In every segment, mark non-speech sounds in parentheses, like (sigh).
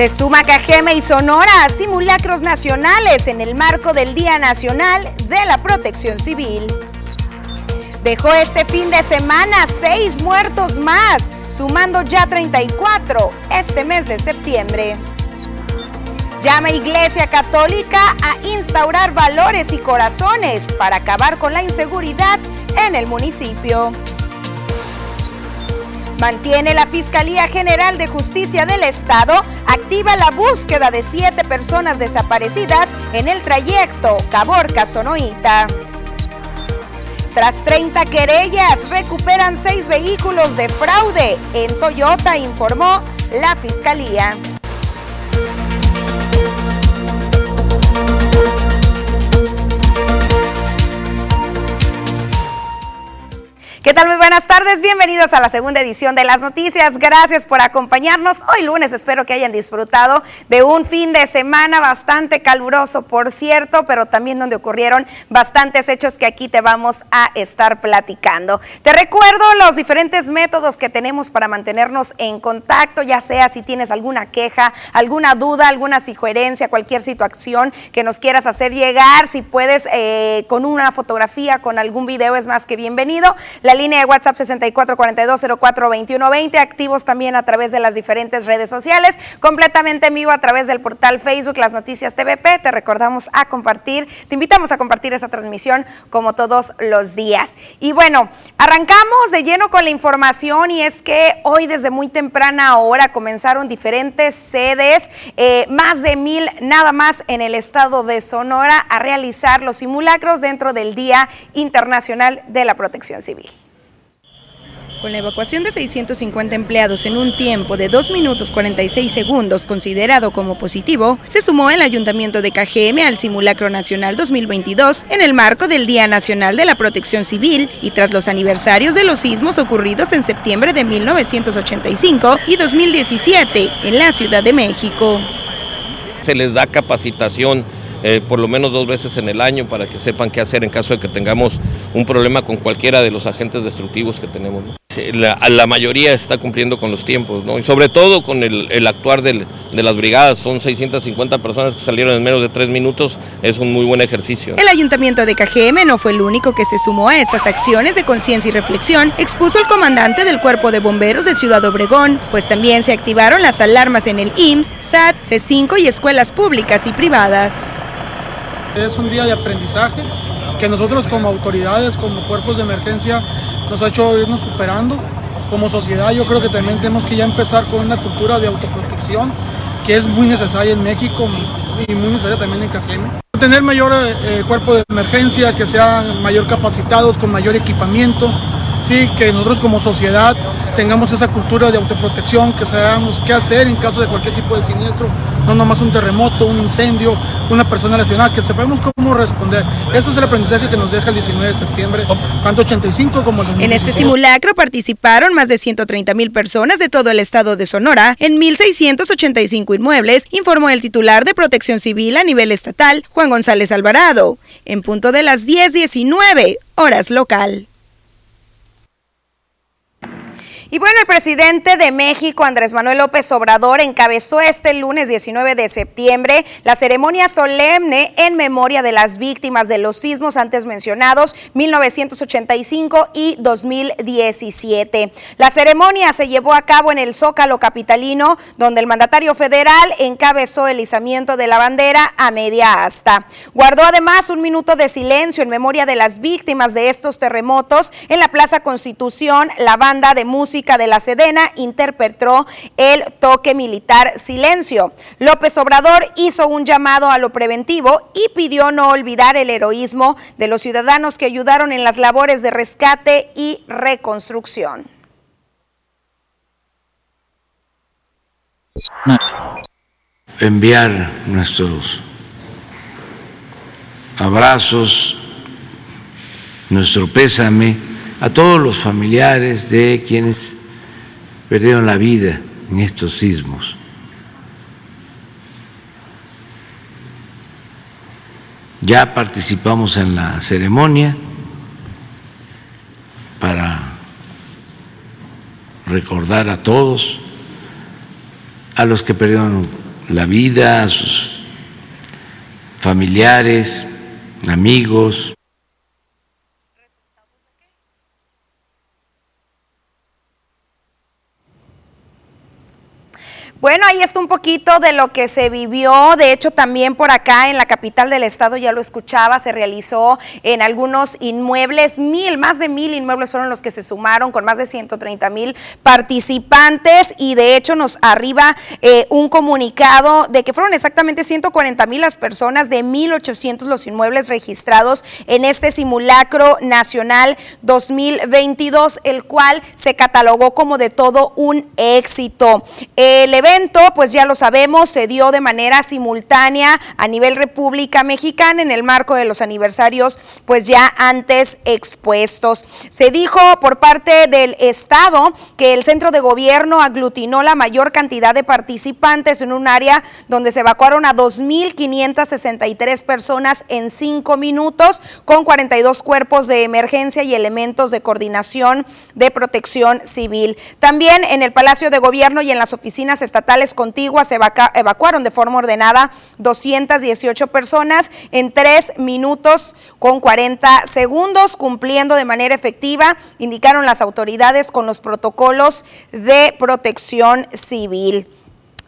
Se suma Cajeme y Sonora a simulacros nacionales en el marco del Día Nacional de la Protección Civil. Dejó este fin de semana seis muertos más, sumando ya 34 este mes de septiembre. Llama Iglesia Católica a instaurar valores y corazones para acabar con la inseguridad en el municipio. Mantiene la Fiscalía General de Justicia del Estado activa la búsqueda de siete personas desaparecidas en el trayecto Caborca-Sonoita. Tras 30 querellas, recuperan seis vehículos de fraude en Toyota, informó la Fiscalía. ¿Qué tal? Muy buenas tardes, bienvenidos a la segunda edición de las noticias. Gracias por acompañarnos. Hoy lunes espero que hayan disfrutado de un fin de semana bastante caluroso, por cierto, pero también donde ocurrieron bastantes hechos que aquí te vamos a estar platicando. Te recuerdo los diferentes métodos que tenemos para mantenernos en contacto, ya sea si tienes alguna queja, alguna duda, alguna sugerencia, cualquier situación que nos quieras hacer llegar, si puedes eh, con una fotografía, con algún video, es más que bienvenido. Línea de WhatsApp 6442042120, activos también a través de las diferentes redes sociales, completamente en vivo a través del portal Facebook Las Noticias TVP. Te recordamos a compartir, te invitamos a compartir esa transmisión como todos los días. Y bueno, arrancamos de lleno con la información y es que hoy desde muy temprana hora comenzaron diferentes sedes, eh, más de mil nada más en el estado de Sonora, a realizar los simulacros dentro del Día Internacional de la Protección Civil. Con la evacuación de 650 empleados en un tiempo de 2 minutos 46 segundos considerado como positivo, se sumó el Ayuntamiento de KGM al Simulacro Nacional 2022 en el marco del Día Nacional de la Protección Civil y tras los aniversarios de los sismos ocurridos en septiembre de 1985 y 2017 en la Ciudad de México. Se les da capacitación eh, por lo menos dos veces en el año para que sepan qué hacer en caso de que tengamos un problema con cualquiera de los agentes destructivos que tenemos. La, mayoría está cumpliendo con los tiempos, ¿no? y sobre todo con el, actuar de las brigadas. Son 650 personas que salieron en menos de tres minutos, es un muy buen ejercicio. El ayuntamiento de KGM no fue el único que se sumó a estas acciones de conciencia y reflexión, expuso el comandante del Cuerpo de Bomberos de Ciudad Obregón, pues también se activaron las alarmas en el IMSS, SAT, C5 y escuelas públicas y privadas. Es un día de aprendizaje que nosotros como autoridades, como cuerpos de emergencia, nos ha hecho irnos superando. Como sociedad yo creo que también tenemos que ya empezar con una cultura de autoprotección que es muy necesaria en México y muy necesaria también en Cajeme. Tener mayor eh, cuerpo de emergencia, que sean mayor capacitados, con mayor equipamiento, sí, que nosotros como sociedad tengamos esa cultura de autoprotección, que sabamos qué hacer en caso de cualquier tipo de siniestro, no nomás un terremoto, un incendio, una persona lesionada, que sepamos cómo responder. Ese es el aprendizaje que nos deja el 19 de septiembre, tanto 85 como el En este simulacro participaron más de 130 mil personas de todo el estado de Sonora en 1.685 inmuebles, informó el titular de Protección Civil a nivel estatal, Juan González Alvarado, en punto de las 10.19 horas local. Y bueno, el presidente de México, Andrés Manuel López Obrador, encabezó este lunes 19 de septiembre la ceremonia solemne en memoria de las víctimas de los sismos antes mencionados, 1985 y 2017. La ceremonia se llevó a cabo en el Zócalo Capitalino, donde el mandatario federal encabezó el izamiento de la bandera a media asta. Guardó además un minuto de silencio en memoria de las víctimas de estos terremotos en la Plaza Constitución, la banda de música de la Sedena interpretó el toque militar silencio. López Obrador hizo un llamado a lo preventivo y pidió no olvidar el heroísmo de los ciudadanos que ayudaron en las labores de rescate y reconstrucción. Enviar nuestros abrazos, nuestro pésame a todos los familiares de quienes perdieron la vida en estos sismos. Ya participamos en la ceremonia para recordar a todos, a los que perdieron la vida a sus familiares, amigos. Bueno, ahí está un poquito de lo que se vivió. De hecho, también por acá en la capital del estado, ya lo escuchaba, se realizó en algunos inmuebles, mil, más de mil inmuebles fueron los que se sumaron con más de 130 mil participantes y de hecho nos arriba eh, un comunicado de que fueron exactamente 140 mil las personas de 1.800 los inmuebles registrados en este simulacro nacional 2022, el cual se catalogó como de todo un éxito. El evento pues ya lo sabemos, se dio de manera simultánea a nivel República Mexicana en el marco de los aniversarios, pues ya antes expuestos. Se dijo por parte del Estado que el centro de gobierno aglutinó la mayor cantidad de participantes en un área donde se evacuaron a 2.563 personas en cinco minutos, con 42 cuerpos de emergencia y elementos de coordinación de protección civil. También en el Palacio de Gobierno y en las oficinas estatales estatales contiguas evacuaron de forma ordenada 218 personas en 3 minutos con 40 segundos, cumpliendo de manera efectiva, indicaron las autoridades con los protocolos de protección civil.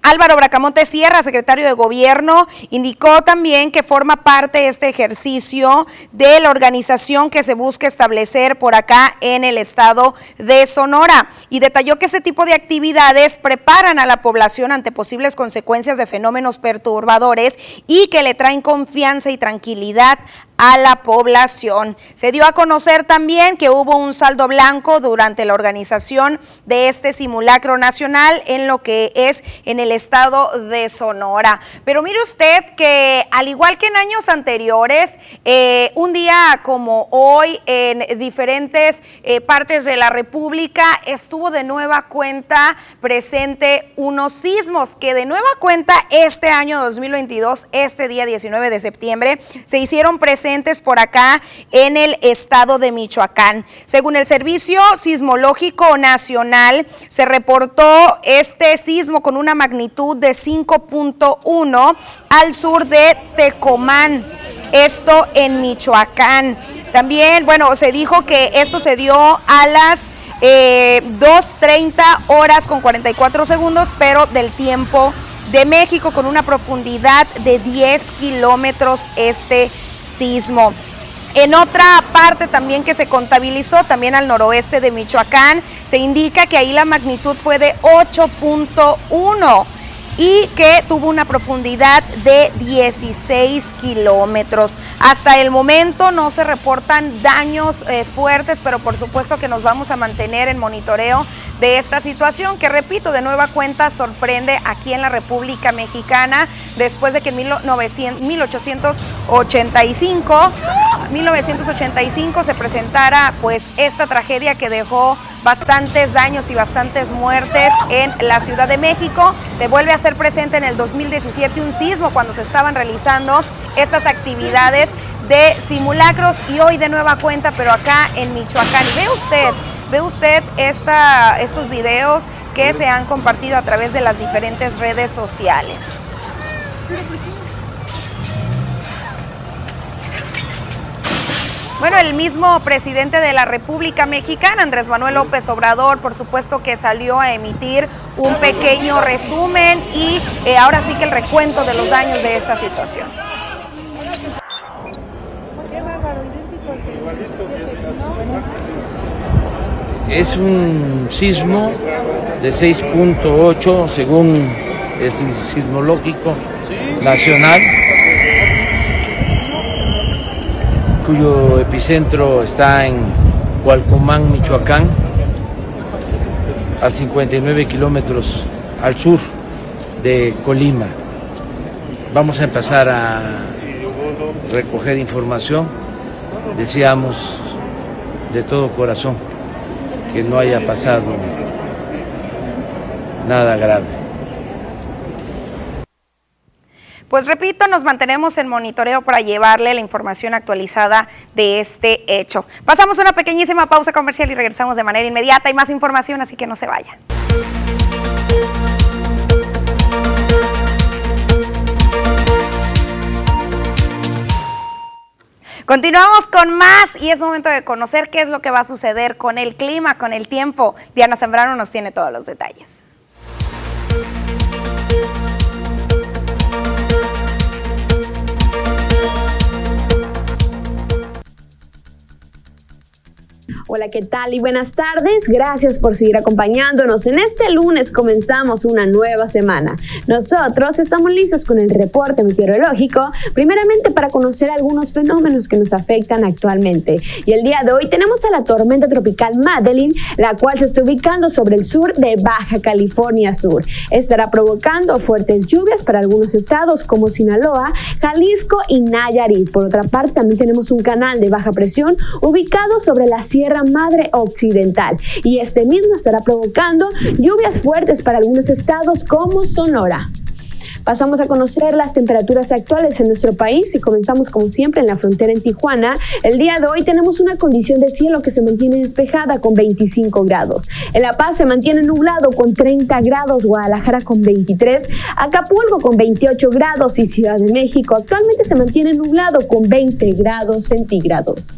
Álvaro Bracamonte Sierra, secretario de Gobierno, indicó también que forma parte de este ejercicio de la organización que se busca establecer por acá en el estado de Sonora. Y detalló que ese tipo de actividades preparan a la población ante posibles consecuencias de fenómenos perturbadores y que le traen confianza y tranquilidad a la población. Se dio a conocer también que hubo un saldo blanco durante la organización de este simulacro nacional en lo que es en el estado de Sonora. Pero mire usted que al igual que en años anteriores, eh, un día como hoy en diferentes eh, partes de la República estuvo de nueva cuenta presente unos sismos que de nueva cuenta este año 2022, este día 19 de septiembre, se hicieron presentes por acá en el estado de Michoacán. Según el Servicio Sismológico Nacional, se reportó este sismo con una magnitud de 5.1 al sur de Tecomán, esto en Michoacán. También, bueno, se dijo que esto se dio a las 2.30 eh, horas con 44 segundos, pero del tiempo de México con una profundidad de 10 kilómetros este En otra parte también que se contabilizó, también al noroeste de Michoacán, se indica que ahí la magnitud fue de 8.1 y que tuvo una profundidad de 16 kilómetros. Hasta el momento no se reportan daños eh, fuertes, pero por supuesto que nos vamos a mantener en monitoreo de esta situación que, repito, de nueva cuenta sorprende aquí en la República Mexicana después de que en 1885, 1985 se presentara pues esta tragedia que dejó bastantes daños y bastantes muertes en la Ciudad de México. Se vuelve a ser presente en el 2017 un sismo cuando se estaban realizando estas actividades de simulacros y hoy de nueva cuenta, pero acá en Michoacán. Ve usted, Ve usted estos videos que se han compartido a través de las diferentes redes sociales. Bueno, el mismo presidente de la República Mexicana, Andrés Manuel López Obrador, por supuesto que salió a emitir un pequeño resumen y eh, ahora sí que el recuento de los daños de esta situación. Es un sismo de 6.8 según el sismológico nacional, cuyo epicentro está en Cualcomán, Michoacán, a 59 kilómetros al sur de Colima. Vamos a empezar a recoger información, deseamos de todo corazón que no haya pasado nada grave. Pues repito, nos mantenemos en monitoreo para llevarle la información actualizada de este hecho. Pasamos una pequeñísima pausa comercial y regresamos de manera inmediata. Hay más información, así que no se vaya. Continuamos con más y es momento de conocer qué es lo que va a suceder con el clima, con el tiempo. Diana Zambrano nos tiene todos los detalles. Hola, ¿qué tal? Y buenas tardes. Gracias por seguir acompañándonos. En este lunes comenzamos una nueva semana. Nosotros estamos listos con el reporte meteorológico, primeramente para conocer algunos fenómenos que nos afectan actualmente. Y el día de hoy tenemos a la tormenta tropical Madeline, la cual se está ubicando sobre el sur de Baja California Sur. Estará provocando fuertes lluvias para algunos estados como Sinaloa, Jalisco y Nayarit. Por otra parte, también tenemos un canal de baja presión ubicado sobre la Sierra Madre Occidental y este mismo estará provocando lluvias fuertes para algunos estados como Sonora. Pasamos a conocer las temperaturas actuales en nuestro país y comenzamos como siempre en la frontera en Tijuana. El día de hoy tenemos una condición de cielo que se mantiene despejada con 25 grados. En La Paz se mantiene nublado con 30 grados, Guadalajara con 23, Acapulco con 28 grados y Ciudad de México actualmente se mantiene nublado con 20 grados centígrados.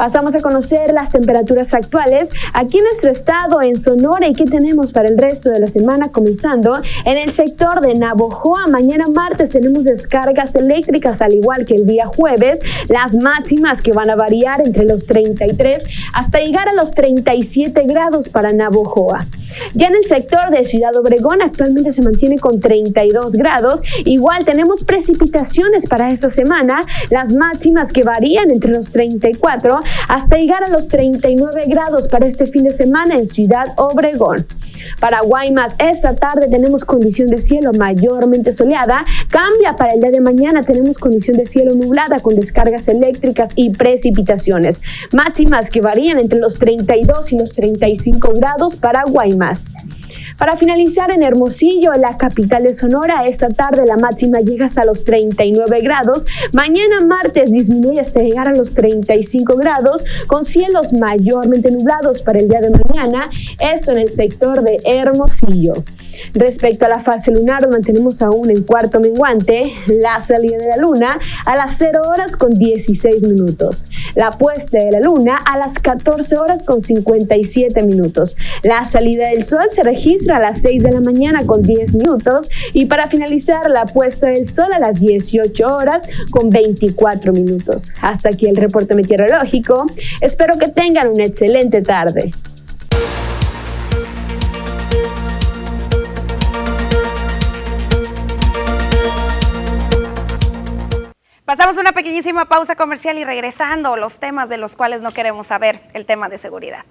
Pasamos a conocer las temperaturas actuales aquí en nuestro estado, en Sonora, y qué tenemos para el resto de la semana, comenzando en el sector de Navojoa. Mañana martes tenemos descargas eléctricas, al igual que el día jueves, las máximas que van a variar entre los 33 hasta llegar a los 37 grados para Navojoa. Ya en el sector de Ciudad Obregón actualmente se mantiene con 32 grados. Igual tenemos precipitaciones para esta semana, las máximas que varían entre los 34 hasta llegar a los 39 grados para este fin de semana en Ciudad Obregón. Para Guaymas, esta tarde tenemos condición de cielo mayormente soleada. Cambia para el día de mañana, tenemos condición de cielo nublada con descargas eléctricas y precipitaciones. Máximas que varían entre los 32 y los 35 grados para Guaymas. Para finalizar en Hermosillo, la capital de Sonora, esta tarde la máxima llega hasta los 39 grados. Mañana martes disminuye hasta llegar a los 35 grados, con cielos mayormente nublados para el día de mañana, esto en el sector de Hermosillo. Respecto a la fase lunar, mantenemos aún en cuarto menguante la salida de la luna a las 0 horas con 16 minutos, la puesta de la luna a las 14 horas con 57 minutos. La salida del sol se registra a las 6 de la mañana con 10 minutos y para finalizar la puesta del sol a las 18 horas con 24 minutos. Hasta aquí el reporte meteorológico. Espero que tengan una excelente tarde. Pasamos una pequeñísima pausa comercial y regresando los temas de los cuales no queremos saber, el tema de seguridad.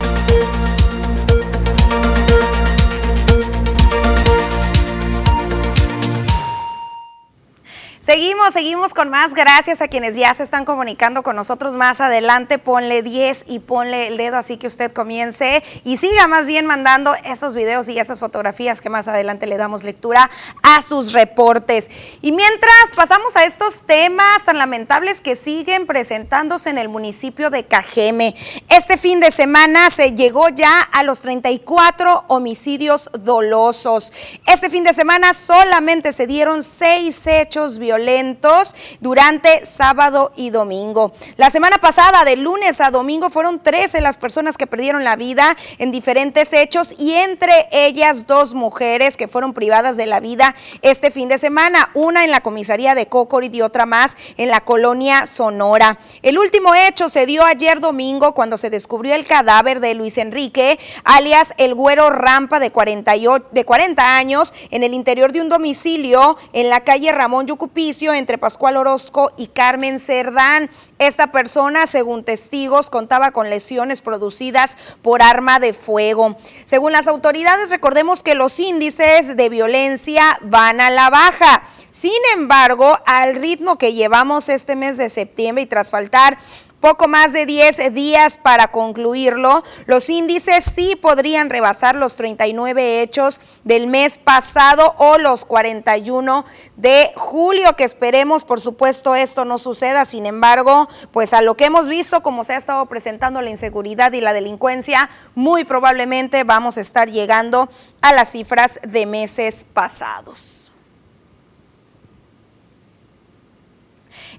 Seguimos, seguimos con más. Gracias a quienes ya se están comunicando con nosotros más adelante. Ponle 10 y ponle el dedo así que usted comience y siga más bien mandando esos videos y esas fotografías que más adelante le damos lectura a sus reportes. Y mientras pasamos a estos temas tan lamentables que siguen presentándose en el municipio de Cajeme. Este fin de semana se llegó ya a los 34 homicidios dolosos. Este fin de semana solamente se dieron seis hechos violentos violentos durante sábado y domingo. La semana pasada, de lunes a domingo, fueron 13 las personas que perdieron la vida en diferentes hechos y entre ellas dos mujeres que fueron privadas de la vida este fin de semana, una en la comisaría de Cocorit y otra más en la colonia Sonora. El último hecho se dio ayer domingo cuando se descubrió el cadáver de Luis Enrique, alias el güero Rampa de, 48, de 40 años, en el interior de un domicilio en la calle Ramón Entre Pascual Orozco y Carmen Cerdán. Esta persona, según testigos, contaba con lesiones producidas por arma de fuego. Según las autoridades, recordemos que los índices de violencia van a la baja. Sin embargo, al ritmo que llevamos este mes de septiembre y tras faltar poco más de 10 días para concluirlo. Los índices sí podrían rebasar los 39 hechos del mes pasado o los 41 de julio, que esperemos, por supuesto, esto no suceda. Sin embargo, pues a lo que hemos visto, como se ha estado presentando la inseguridad y la delincuencia, muy probablemente vamos a estar llegando a las cifras de meses pasados.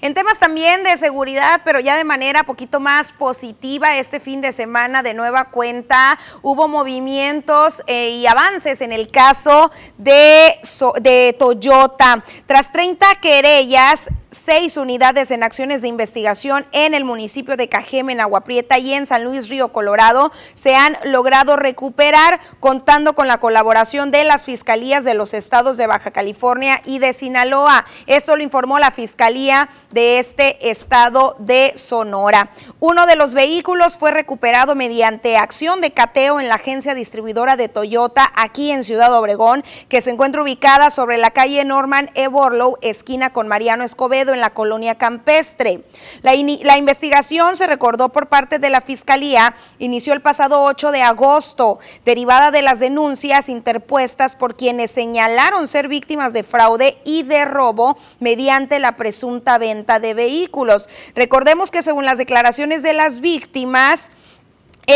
En temas también de seguridad, pero ya de manera poquito más positiva, este fin de semana de nueva cuenta hubo movimientos eh, y avances en el caso de, de Toyota. Tras 30 querellas, seis unidades en acciones de investigación en el municipio de Cajeme, en Agua Prieta y en San Luis Río Colorado se han logrado recuperar contando con la colaboración de las fiscalías de los estados de Baja California y de Sinaloa. Esto lo informó la Fiscalía de este estado de Sonora. Uno de los vehículos fue recuperado mediante acción de cateo en la agencia distribuidora de Toyota aquí en Ciudad Obregón, que se encuentra ubicada sobre la calle Norman E. Borlow, esquina con Mariano En la colonia campestre. La, la investigación se recordó por parte de la Fiscalía, inició el pasado 8 de agosto, derivada de las denuncias interpuestas por quienes señalaron ser víctimas de fraude y de robo mediante la presunta venta de vehículos. Recordemos que según las declaraciones de las víctimas,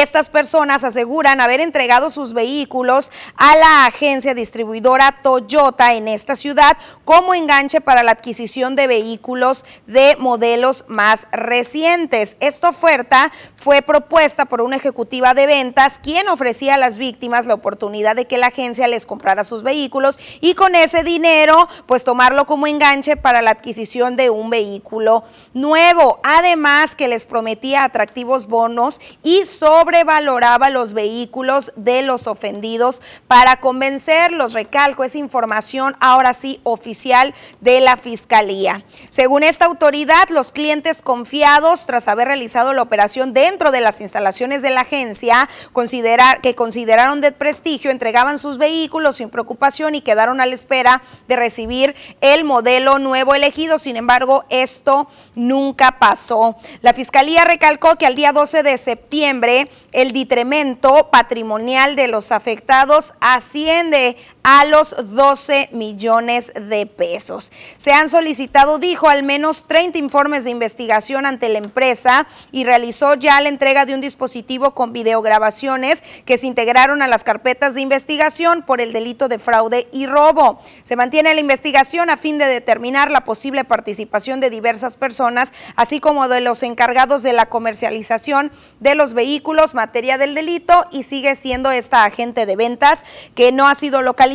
estas personas aseguran haber entregado sus vehículos a la agencia distribuidora Toyota en esta ciudad como enganche para la adquisición de vehículos de modelos más recientes. Esta oferta fue propuesta por una ejecutiva de ventas quien ofrecía a las víctimas la oportunidad de que la agencia les comprara sus vehículos y con ese dinero pues tomarlo como enganche para la adquisición de un vehículo nuevo. Además que les prometía atractivos bonos y sobre sobrevaloraba los vehículos de los ofendidos para convencerlos. Recalco, esa información ahora sí oficial de la Fiscalía. Según esta autoridad, los clientes confiados, tras haber realizado la operación dentro de las instalaciones de la agencia, que consideraron de prestigio, entregaban sus vehículos sin preocupación y quedaron a la espera de recibir el modelo nuevo elegido. Sin embargo, esto nunca pasó. La Fiscalía recalcó que al día 12 de septiembre el ditremento patrimonial de los afectados asciende a los 12 millones de pesos. Se han solicitado, dijo, al menos 30 informes de investigación ante la empresa y realizó ya la entrega de un dispositivo con videograbaciones que se integraron a las carpetas de investigación por el delito de fraude y robo. Se mantiene la investigación a fin de determinar la posible participación de diversas personas, así como de los encargados de la comercialización de los vehículos, materia del delito, y sigue siendo esta agente de ventas que no ha sido localizada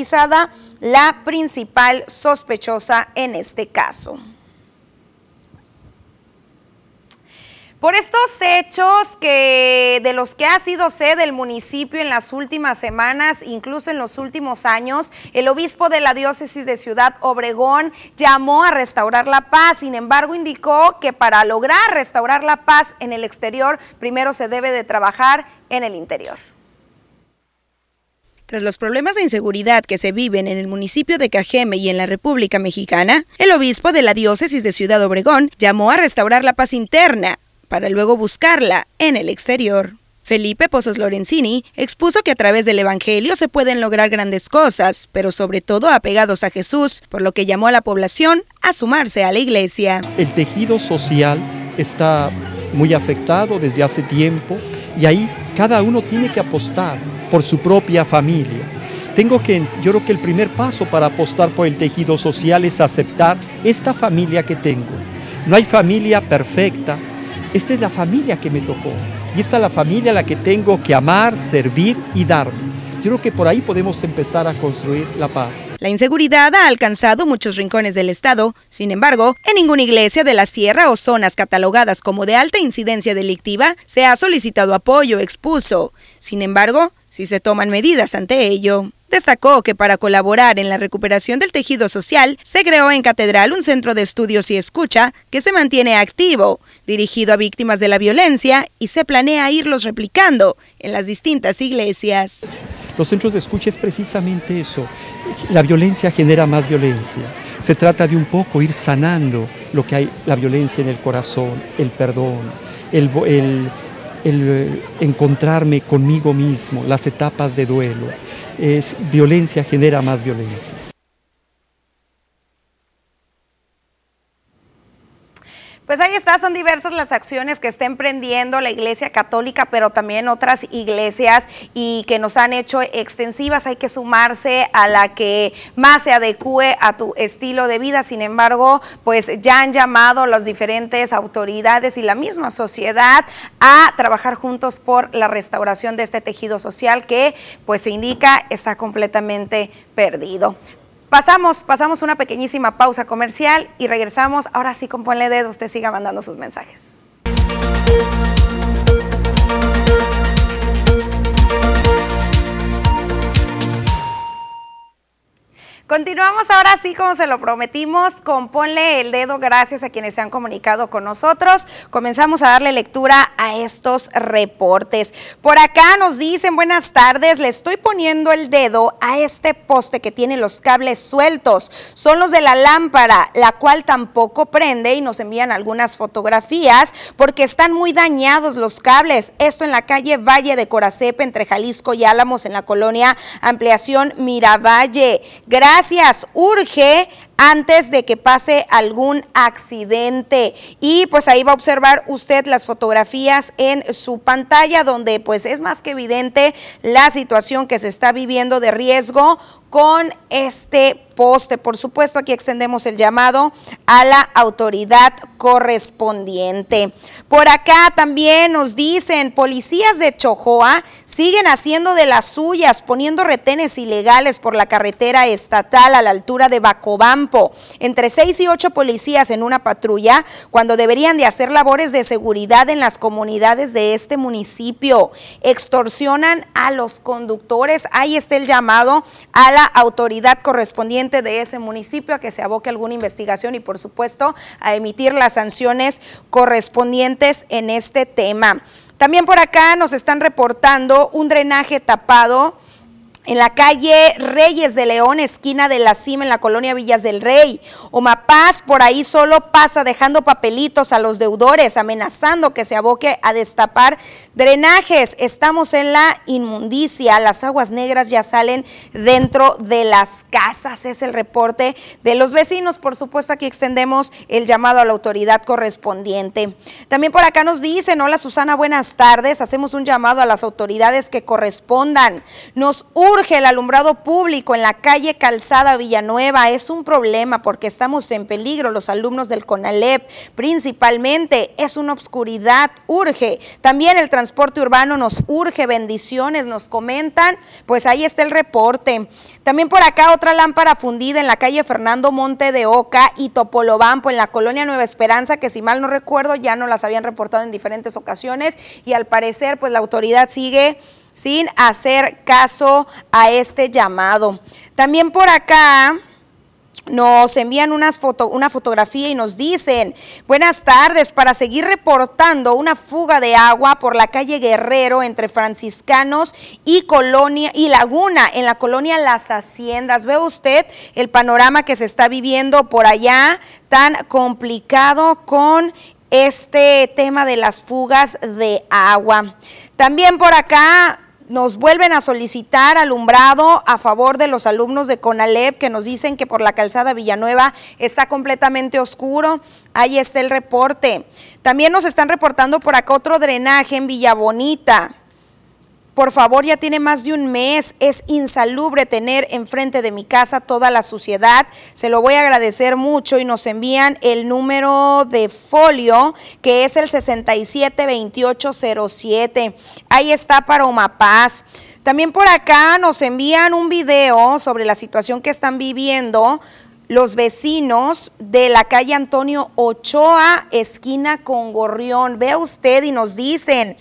la principal sospechosa en este caso. Por estos hechos que de los que ha sido sede el municipio en las últimas semanas, incluso en los últimos años, el obispo de la diócesis de Ciudad Obregón llamó a restaurar la paz. Sin embargo, indicó que para lograr restaurar la paz en el exterior, primero se debe de trabajar en el interior. Tras los problemas de inseguridad que se viven en el municipio de Cajeme y en la República Mexicana, el obispo de la diócesis de Ciudad Obregón llamó a restaurar la paz interna para luego buscarla en el exterior. Felipe Pozos Lorenzini expuso que a través del Evangelio se pueden lograr grandes cosas, pero sobre todo apegados a Jesús, por lo que llamó a la población a sumarse a la iglesia. El tejido social está muy afectado desde hace tiempo y ahí cada uno tiene que apostar por su propia familia. Tengo que, yo creo que el primer paso para apostar por el tejido social es aceptar esta familia que tengo. No hay familia perfecta, esta es la familia que me tocó y esta es la familia a la que tengo que amar, servir y darme. Yo creo que por ahí podemos empezar a construir la paz. La inseguridad ha alcanzado muchos rincones del estado. Sin embargo, en ninguna iglesia de la sierra o zonas catalogadas como de alta incidencia delictiva se ha solicitado apoyo, expuso. Sin embargo, si se toman medidas ante ello. Destacó que para colaborar en la recuperación del tejido social, se creó en Catedral un centro de estudios y escucha que se mantiene activo, dirigido a víctimas de la violencia y se planea irlos replicando en las distintas iglesias. Los centros de escucha es precisamente eso. La violencia genera más violencia. Se trata de un poco ir sanando lo que hay, la violencia en el corazón, el perdón, el, eh, encontrarme conmigo mismo, las etapas de duelo. Es violencia genera más violencia. Pues ahí está, son diversas las acciones que está emprendiendo la Iglesia Católica, pero también otras iglesias y que nos han hecho extensivas. Hay que sumarse a la que más se adecue a tu estilo de vida. Sin embargo, pues ya han llamado las diferentes autoridades y la misma sociedad a trabajar juntos por la restauración de este tejido social que, pues se indica, está completamente perdido. Pasamos, pasamos una pequeñísima pausa comercial y regresamos. Ahora sí, con Ponle Dedo, usted siga mandando sus mensajes. Continuamos ahora sí, como se lo prometimos, con Ponle el Dedo, gracias a quienes se han comunicado con nosotros. Comenzamos a darle lectura a estos reportes. Por acá nos dicen, buenas tardes, le estoy poniendo el dedo a este poste que tiene los cables sueltos. Son los de la lámpara, la cual tampoco prende y nos envían algunas fotografías porque están muy dañados los cables. Esto en la calle Valle de Coracepe, entre Jalisco y Álamos, en la colonia Ampliación Miravalle. Gracias Gracias. Urge antes de que pase algún accidente. Y pues ahí va a observar usted las fotografías en su pantalla donde pues es más que evidente la situación que se está viviendo de riesgo con este poste. Por supuesto, aquí extendemos el llamado a la autoridad correspondiente. Por acá también nos dicen, policías de Chojoa siguen haciendo de las suyas, poniendo retenes ilegales por la carretera estatal a la altura de Bacobampo. Entre seis y ocho policías en una patrulla, cuando deberían de hacer labores de seguridad en las comunidades de este municipio. Extorsionan a los conductores. Ahí está el llamado a la autoridad correspondiente de ese municipio a que se aboque alguna investigación y por supuesto a emitir las sanciones correspondientes en este tema. También por acá nos están reportando un drenaje tapado en la calle Reyes de León, esquina de la Cima, en la colonia Villas del Rey. Omapaz por ahí solo pasa dejando papelitos a los deudores, amenazando que se aboque a destapar drenajes. Estamos en la inmundicia, las aguas negras ya salen dentro de las casas. Es el reporte de los vecinos. Por supuesto, aquí extendemos el llamado a la autoridad correspondiente. También por acá nos dicen, hola Susana, buenas tardes. Hacemos un llamado a las autoridades que correspondan. Nos urge el alumbrado público en la calle Calzada Villanueva. Es un problema porque estamos en peligro los alumnos del CONALEP principalmente. Es una obscuridad, urge. También el transporte urbano nos urge, bendiciones, nos comentan. Pues ahí está el reporte. También por acá otra lámpara fundida en la calle Fernando Monte de Oca y Topolobampo en la colonia Nueva Esperanza, que si mal no recuerdo ya no las habían reportado en diferentes ocasiones y al parecer pues la autoridad sigue sin hacer caso a este llamado. También por acá nos envían unas foto, una fotografía y nos dicen, buenas tardes, para seguir reportando una fuga de agua por la calle Guerrero entre franciscanos y colonia y Laguna, en la colonia Las Haciendas. ¿Ve usted el panorama que se está viviendo por allá tan complicado con este tema de las fugas de agua? También por acá nos vuelven a solicitar alumbrado a favor de los alumnos de CONALEP que nos dicen que por la calzada Villanueva está completamente oscuro. Ahí está el reporte. También nos están reportando por acá otro drenaje en Villa Bonita. Por favor, ya tiene más de un mes. Es insalubre tener enfrente de mi casa toda la suciedad. Se lo voy a agradecer mucho y nos envían el número de folio que es el 672807. Ahí está para Omapaz. También por acá nos envían un video sobre la situación que están viviendo los vecinos de la calle Antonio Ochoa, esquina con Gorrión. Vea usted y nos dicen,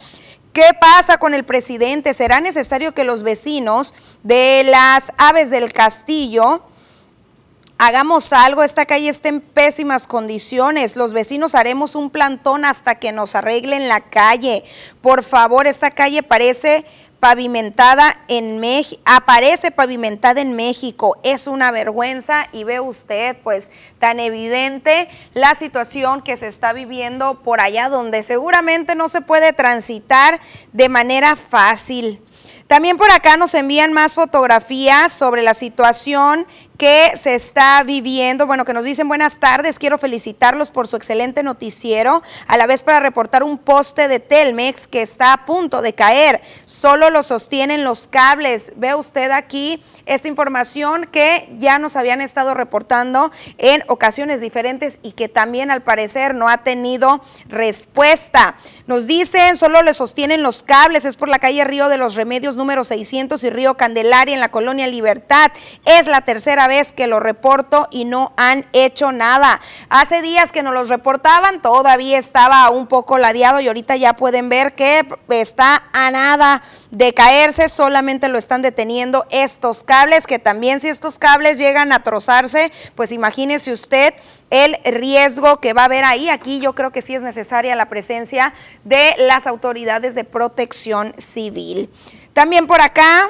¿Qué pasa con el presidente? ¿Será necesario que los vecinos de las aves del castillo hagamos algo? Esta calle está en pésimas condiciones. Los vecinos haremos un plantón hasta que nos arreglen la calle. Por favor, esta calle parece pavimentada en México, aparece pavimentada en México. Es una vergüenza y ve usted pues tan evidente la situación que se está viviendo por allá donde seguramente no se puede transitar de manera fácil. También por acá nos envían más fotografías sobre la situación que se está viviendo. Bueno, que nos dicen buenas tardes. Quiero felicitarlos por su excelente noticiero. A la vez para reportar un poste de Telmex que está a punto de caer. Solo lo sostienen los cables. Ve usted aquí esta información que ya nos habían estado reportando en ocasiones diferentes y que también al parecer no ha tenido respuesta. Nos dicen, solo le sostienen los cables. Es por la calle Río de los Remedios número 600 y Río Candelaria en la colonia Libertad. Es la tercera vez que lo reporto y no han hecho nada. Hace días que nos los reportaban, todavía estaba un poco ladeado y ahorita ya pueden ver que está a nada de caerse, solamente lo están deteniendo estos cables, que también si estos cables llegan a trozarse, pues imagínese usted el riesgo que va a haber ahí. Aquí yo creo que sí es necesaria la presencia de las autoridades de protección civil. También por acá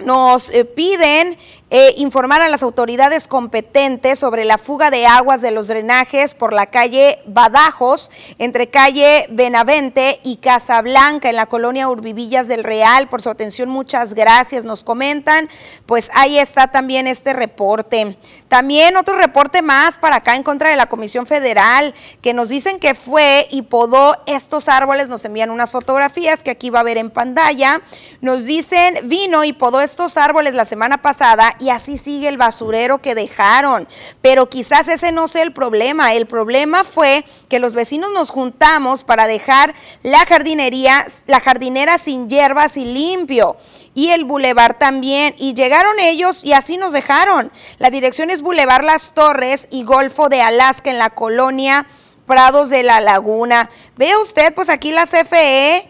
nos eh, piden eh, informar a las autoridades competentes sobre la fuga de aguas de los drenajes por la calle Badajos, entre calle Benavente y Casablanca, en la colonia Urbivillas del Real. Por su atención, muchas gracias. Nos comentan, pues ahí está también este reporte. También otro reporte más para acá en contra de la Comisión Federal, que nos dicen que fue y podó estos árboles. Nos envían unas fotografías que aquí va a ver en pantalla. Nos dicen, vino y podó estos árboles la semana pasada y así sigue el basurero que dejaron. Pero quizás ese no sea el problema. El problema fue que los vecinos nos juntamos para dejar la jardinería, la jardinera sin hierbas y limpio. Y el bulevar también. Y llegaron ellos y así nos dejaron. La dirección es Bulevar Las Torres y Golfo de Alaska en la colonia Prados de la Laguna. Ve usted, pues aquí la CFE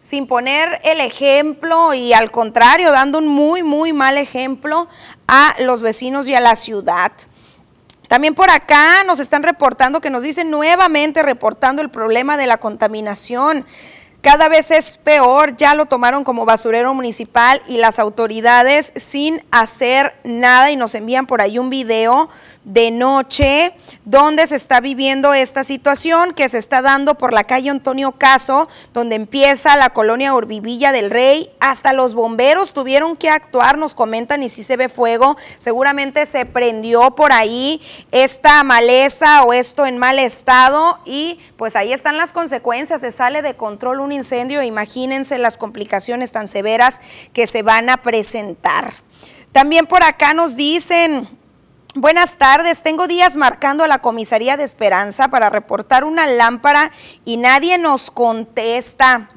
sin poner el ejemplo y al contrario, dando un muy, muy mal ejemplo a los vecinos y a la ciudad. También por acá nos están reportando que nos dicen nuevamente reportando el problema de la contaminación. Cada vez es peor, ya lo tomaron como basurero municipal y las autoridades sin hacer nada y nos envían por ahí un video de noche donde se está viviendo esta situación que se está dando por la calle Antonio Caso, donde empieza la colonia Urbivilla del Rey. Hasta los bomberos tuvieron que actuar, nos comentan, y si se ve fuego, seguramente se prendió por ahí esta maleza o esto en mal estado y pues ahí están las consecuencias, se sale de control un incendio, imagínense las complicaciones tan severas que se van a presentar. También por acá nos dicen, Buenas tardes, tengo días marcando a la comisaría de Esperanza para reportar una lámpara y nadie nos contesta.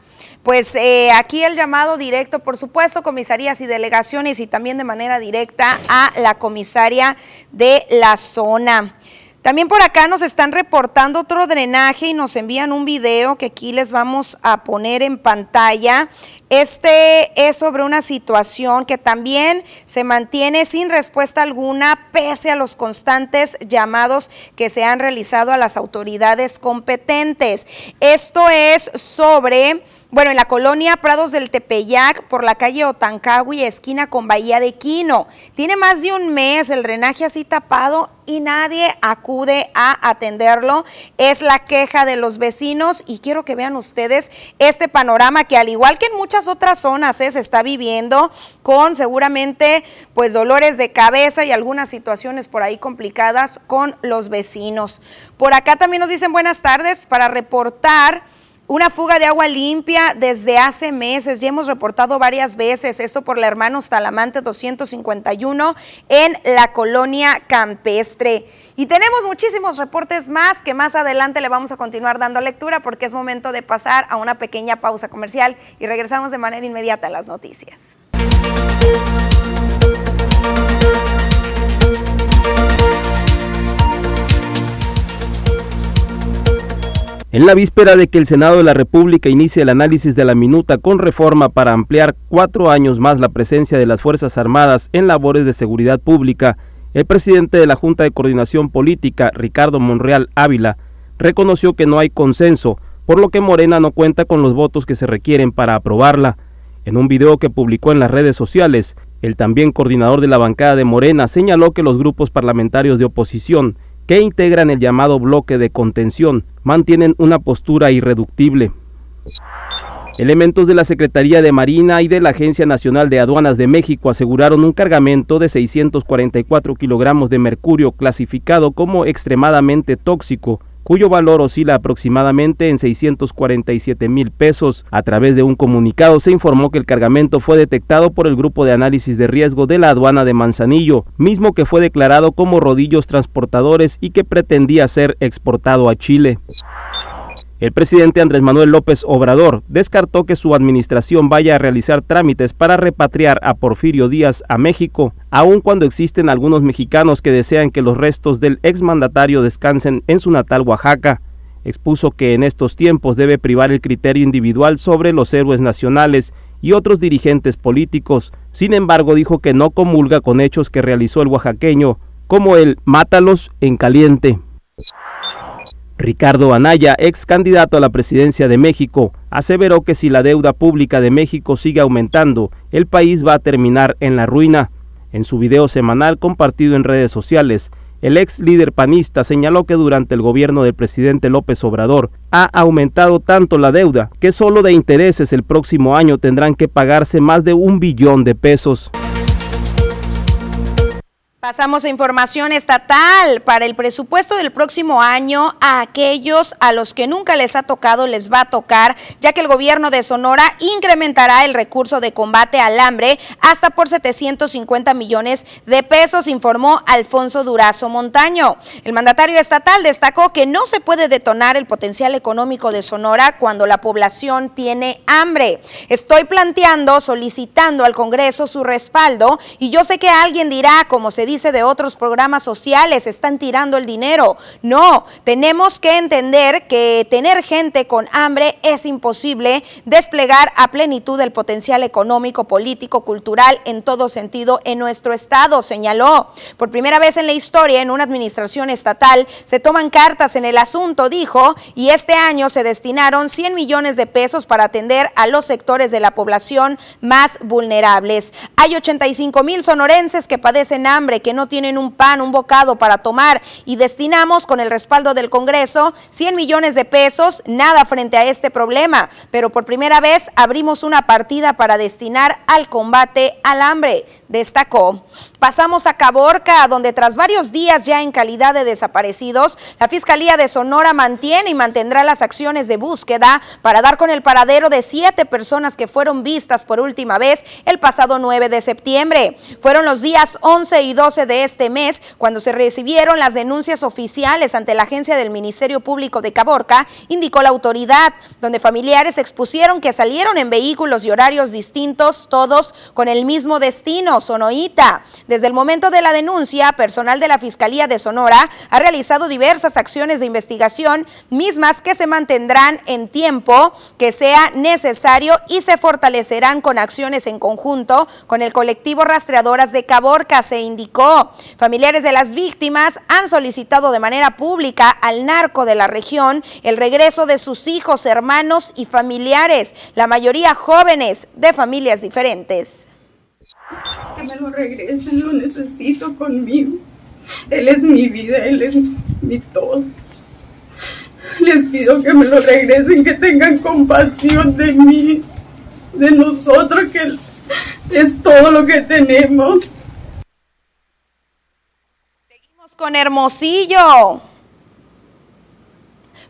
Pues eh, aquí el llamado directo, por supuesto, comisarías y delegaciones y también de manera directa a la comisaria de la zona. También por acá nos están reportando otro drenaje y nos envían un video que aquí les vamos a poner en pantalla. Este es sobre una situación que también se mantiene sin respuesta alguna pese a los constantes llamados que se han realizado a las autoridades competentes. Esto es sobre, bueno, en la colonia Prados del Tepeyac, por la calle Otancagui, esquina con Bahía de Quino. Tiene más de un mes el drenaje así tapado y nadie acude a atenderlo. Es la queja de los vecinos y quiero que vean ustedes este panorama que al igual que en muchas otras zonas ¿eh? se está viviendo con seguramente pues dolores de cabeza y algunas situaciones por ahí complicadas con los vecinos. Por acá también nos dicen buenas tardes para reportar una fuga de agua limpia desde hace meses, ya hemos reportado varias veces esto por la Hermanos Talamante 251 en la colonia campestre. Y tenemos muchísimos reportes más que más adelante le vamos a continuar dando lectura porque es momento de pasar a una pequeña pausa comercial y regresamos de manera inmediata a las noticias. En la víspera de que el Senado de la República inicie el análisis de la minuta con reforma para ampliar cuatro años más la presencia de las Fuerzas Armadas en labores de seguridad pública, el presidente de la Junta de Coordinación Política, Ricardo Monreal Ávila, reconoció que no hay consenso, por lo que Morena no cuenta con los votos que se requieren para aprobarla. En un video que publicó en las redes sociales, el también coordinador de la bancada de Morena señaló que los grupos parlamentarios de oposición que integran el llamado bloque de contención mantienen una postura irreductible. Elementos de la Secretaría de Marina y de la Agencia Nacional de Aduanas de México aseguraron un cargamento de 644 kilogramos de mercurio clasificado como extremadamente tóxico cuyo valor oscila aproximadamente en 647 mil pesos. A través de un comunicado se informó que el cargamento fue detectado por el Grupo de Análisis de Riesgo de la Aduana de Manzanillo, mismo que fue declarado como rodillos transportadores y que pretendía ser exportado a Chile. El presidente Andrés Manuel López Obrador descartó que su administración vaya a realizar trámites para repatriar a Porfirio Díaz a México, aun cuando existen algunos mexicanos que desean que los restos del exmandatario descansen en su natal Oaxaca. Expuso que en estos tiempos debe privar el criterio individual sobre los héroes nacionales y otros dirigentes políticos. Sin embargo, dijo que no comulga con hechos que realizó el oaxaqueño, como el mátalos en caliente. Ricardo Anaya, ex candidato a la presidencia de México, aseveró que si la deuda pública de México sigue aumentando, el país va a terminar en la ruina. En su video semanal compartido en redes sociales, el ex líder panista señaló que durante el gobierno del presidente López Obrador ha aumentado tanto la deuda que solo de intereses el próximo año tendrán que pagarse más de un billón de pesos. Pasamos a información estatal. Para el presupuesto del próximo año, a aquellos a los que nunca les ha tocado, les va a tocar, ya que el gobierno de Sonora incrementará el recurso de combate al hambre hasta por 750 millones de pesos, informó Alfonso Durazo Montaño. El mandatario estatal destacó que no se puede detonar el potencial económico de Sonora cuando la población tiene hambre. Estoy planteando, solicitando al Congreso su respaldo y yo sé que alguien dirá, como se dice, dice de otros programas sociales, están tirando el dinero. No, tenemos que entender que tener gente con hambre es imposible desplegar a plenitud el potencial económico, político, cultural en todo sentido en nuestro estado, señaló. Por primera vez en la historia, en una administración estatal, se toman cartas en el asunto, dijo, y este año se destinaron 100 millones de pesos para atender a los sectores de la población más vulnerables. Hay 85 mil sonorenses que padecen hambre, que no tienen un pan, un bocado para tomar y destinamos con el respaldo del Congreso 100 millones de pesos, nada frente a este problema, pero por primera vez abrimos una partida para destinar al combate al hambre, destacó. Pasamos a Caborca, donde tras varios días ya en calidad de desaparecidos, la Fiscalía de Sonora mantiene y mantendrá las acciones de búsqueda para dar con el paradero de siete personas que fueron vistas por última vez el pasado 9 de septiembre. Fueron los días 11 y 12 de este mes, cuando se recibieron las denuncias oficiales ante la agencia del Ministerio Público de Caborca, indicó la autoridad, donde familiares expusieron que salieron en vehículos y horarios distintos, todos con el mismo destino, Sonoita. Desde el momento de la denuncia, personal de la Fiscalía de Sonora ha realizado diversas acciones de investigación, mismas que se mantendrán en tiempo que sea necesario y se fortalecerán con acciones en conjunto con el colectivo Rastreadoras de Caborca, se indicó Familiares de las víctimas han solicitado de manera pública al narco de la región el regreso de sus hijos, hermanos y familiares, la mayoría jóvenes de familias diferentes. Que me lo regresen, lo necesito conmigo. Él es mi vida, él es mi todo. Les pido que me lo regresen, que tengan compasión de mí, de nosotros, que es todo lo que tenemos. Con Hermosillo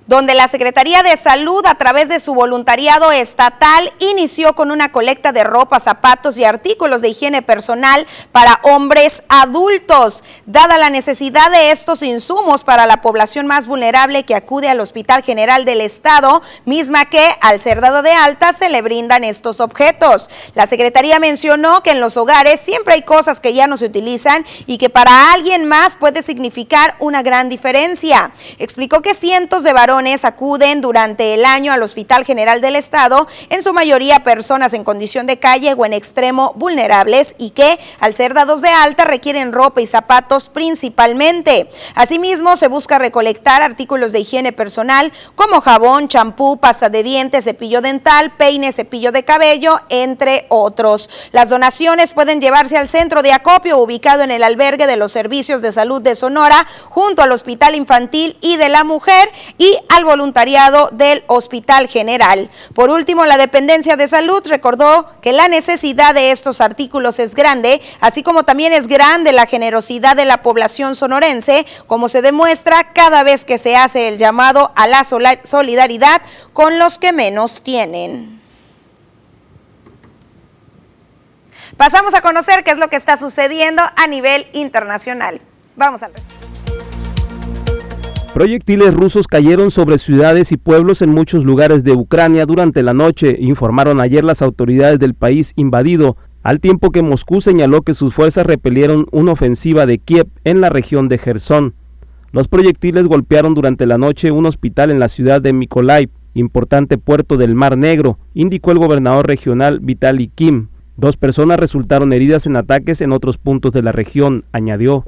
donde la Secretaría de Salud, a través de su voluntariado estatal, inició con una colecta de ropa, zapatos y artículos de higiene personal para hombres adultos, dada la necesidad de estos insumos para la población más vulnerable que acude al Hospital General del Estado, misma que, al ser dado de alta, se le brindan estos objetos. La Secretaría mencionó que en los hogares siempre hay cosas que ya no se utilizan y que para alguien más puede significar una gran diferencia. Explicó que cientos de varones acuden durante el año al Hospital General del Estado, en su mayoría personas en condición de calle o en extremo vulnerables y que, al ser dados de alta, requieren ropa y zapatos principalmente. Asimismo, se busca recolectar artículos de higiene personal como jabón, champú, pasta de dientes, cepillo dental, peine, cepillo de cabello, entre otros. Las donaciones pueden llevarse al centro de acopio ubicado en el albergue de los servicios de salud de Sonora, junto al Hospital Infantil y de la Mujer y al voluntariado del Hospital General. Por último, la dependencia de salud recordó que la necesidad de estos artículos es grande, así como también es grande la generosidad de la población sonorense, como se demuestra cada vez que se hace el llamado a la solidaridad con los que menos tienen. Pasamos a conocer qué es lo que está sucediendo a nivel internacional. Vamos al resto. Proyectiles rusos cayeron sobre ciudades y pueblos en muchos lugares de Ucrania durante la noche, informaron ayer las autoridades del país invadido, al tiempo que Moscú señaló que sus fuerzas repelieron una ofensiva de Kiev en la región de Gerson. Los proyectiles golpearon durante la noche un hospital en la ciudad de Mykolaiv, importante puerto del Mar Negro, indicó el gobernador regional Vitaly Kim. Dos personas resultaron heridas en ataques en otros puntos de la región, añadió.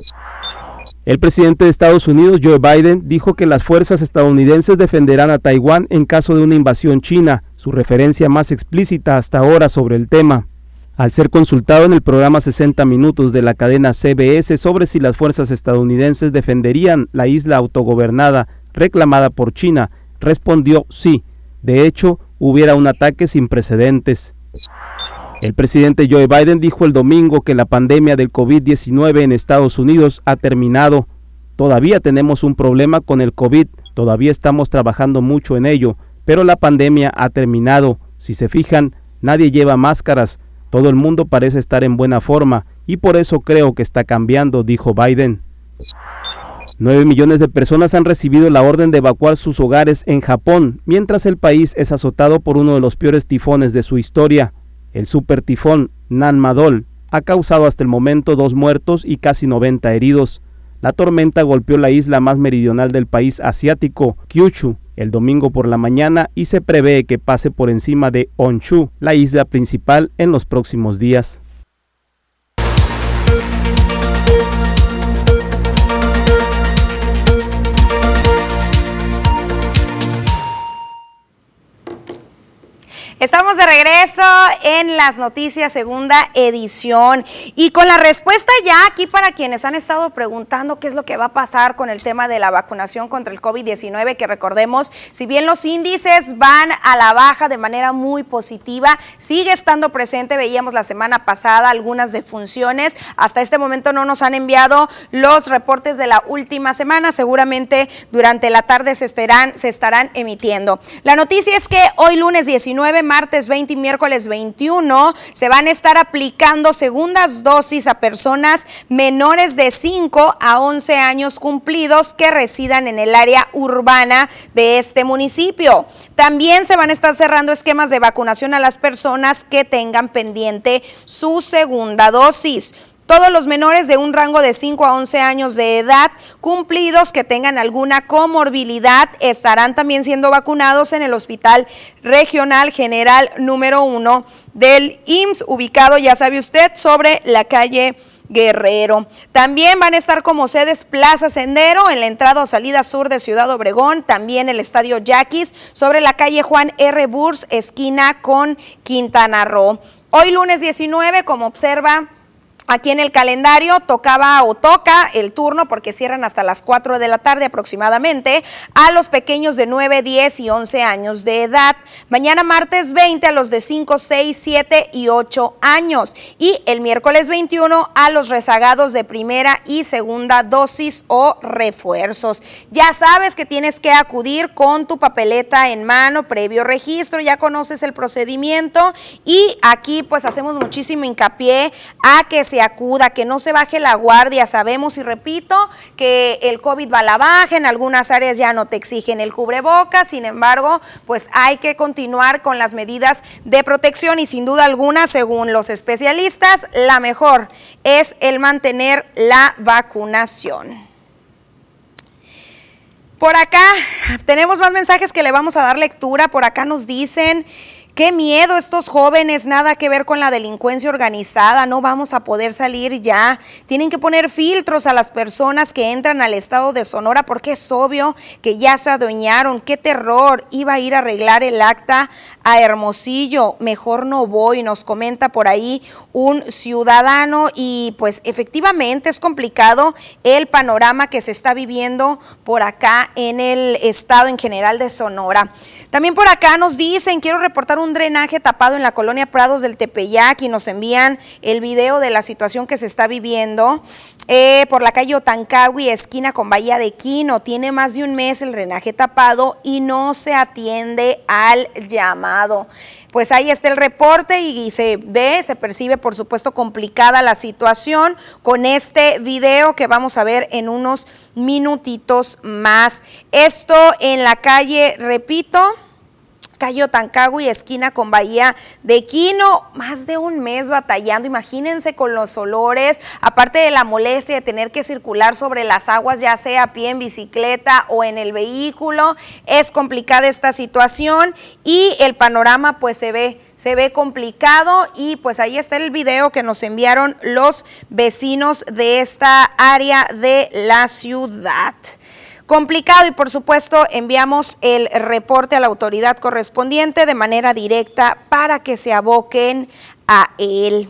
El presidente de Estados Unidos, Joe Biden, dijo que las fuerzas estadounidenses defenderán a Taiwán en caso de una invasión china, su referencia más explícita hasta ahora sobre el tema. Al ser consultado en el programa 60 Minutos de la cadena CBS sobre si las fuerzas estadounidenses defenderían la isla autogobernada reclamada por China, respondió sí. De hecho, hubiera un ataque sin precedentes. El presidente Joe Biden dijo el domingo que la pandemia del COVID-19 en Estados Unidos ha terminado. Todavía tenemos un problema con el COVID, todavía estamos trabajando mucho en ello, pero la pandemia ha terminado. Si se fijan, nadie lleva máscaras, todo el mundo parece estar en buena forma y por eso creo que está cambiando, dijo Biden. Nueve millones de personas han recibido la orden de evacuar sus hogares en Japón, mientras el país es azotado por uno de los peores tifones de su historia. El supertifón Nanmadol ha causado hasta el momento dos muertos y casi 90 heridos. La tormenta golpeó la isla más meridional del país asiático, Kyushu, el domingo por la mañana y se prevé que pase por encima de Honshu, la isla principal, en los próximos días. Estamos de regreso en las noticias segunda edición. Y con la respuesta ya aquí para quienes han estado preguntando qué es lo que va a pasar con el tema de la vacunación contra el COVID-19, que recordemos, si bien los índices van a la baja de manera muy positiva, sigue estando presente, veíamos la semana pasada algunas defunciones, hasta este momento no nos han enviado los reportes de la última semana, seguramente durante la tarde se estarán, se estarán emitiendo. La noticia es que hoy lunes 19 martes 20 y miércoles 21 se van a estar aplicando segundas dosis a personas menores de 5 a 11 años cumplidos que residan en el área urbana de este municipio. También se van a estar cerrando esquemas de vacunación a las personas que tengan pendiente su segunda dosis. Todos los menores de un rango de 5 a 11 años de edad cumplidos que tengan alguna comorbilidad estarán también siendo vacunados en el Hospital Regional General número 1 del IMSS, ubicado, ya sabe usted, sobre la calle Guerrero. También van a estar como sedes Plaza Sendero en la entrada o salida sur de Ciudad Obregón, también el Estadio Yaquis sobre la calle Juan R. Burs, esquina con Quintana Roo. Hoy lunes 19, como observa, Aquí en el calendario tocaba o toca el turno, porque cierran hasta las 4 de la tarde aproximadamente, a los pequeños de 9, 10 y 11 años de edad. Mañana martes 20 a los de 5, 6, 7 y 8 años. Y el miércoles 21 a los rezagados de primera y segunda dosis o refuerzos. Ya sabes que tienes que acudir con tu papeleta en mano, previo registro, ya conoces el procedimiento y aquí pues hacemos muchísimo hincapié a que se acuda, que no se baje la guardia. Sabemos y repito que el COVID va a la baja, en algunas áreas ya no te exigen el cubrebocas, sin embargo, pues hay que continuar con las medidas de protección y sin duda alguna, según los especialistas, la mejor es el mantener la vacunación. Por acá tenemos más mensajes que le vamos a dar lectura. Por acá nos dicen Qué miedo estos jóvenes, nada que ver con la delincuencia organizada, no vamos a poder salir ya. Tienen que poner filtros a las personas que entran al estado de Sonora porque es obvio que ya se adueñaron. Qué terror, iba a ir a arreglar el acta a Hermosillo, mejor no voy, nos comenta por ahí un ciudadano y pues efectivamente es complicado el panorama que se está viviendo por acá en el estado en general de Sonora. También por acá nos dicen, quiero reportar un drenaje tapado en la colonia Prados del Tepeyac y nos envían el video de la situación que se está viviendo eh, por la calle Otancagui, esquina con Bahía de Quino. Tiene más de un mes el drenaje tapado y no se atiende al llamado. Pues ahí está el reporte y se ve, se percibe por supuesto complicada la situación con este video que vamos a ver en unos minutitos más. Esto en la calle, repito, Cayo y esquina con Bahía de Quino, más de un mes batallando, imagínense con los olores, aparte de la molestia de tener que circular sobre las aguas, ya sea a pie, en bicicleta o en el vehículo, es complicada esta situación y el panorama pues se ve, se ve complicado y pues ahí está el video que nos enviaron los vecinos de esta área de la ciudad complicado y por supuesto enviamos el reporte a la autoridad correspondiente de manera directa para que se aboquen a él.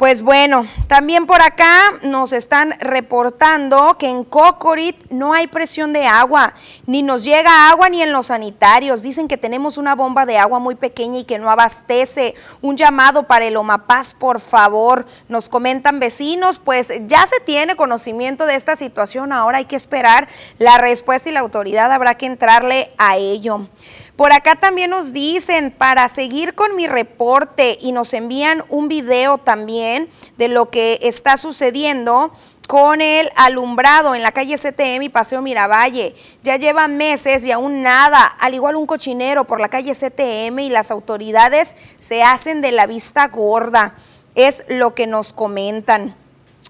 Pues bueno, también por acá nos están reportando que en Cocorit no hay presión de agua, ni nos llega agua ni en los sanitarios. Dicen que tenemos una bomba de agua muy pequeña y que no abastece. Un llamado para el Omapaz, por favor. Nos comentan vecinos, pues ya se tiene conocimiento de esta situación, ahora hay que esperar la respuesta y la autoridad habrá que entrarle a ello. Por acá también nos dicen para seguir con mi reporte y nos envían un video también de lo que está sucediendo con el alumbrado en la calle CTM y Paseo Miravalle. Ya lleva meses y aún nada, al igual un cochinero por la calle CTM y las autoridades se hacen de la vista gorda. Es lo que nos comentan.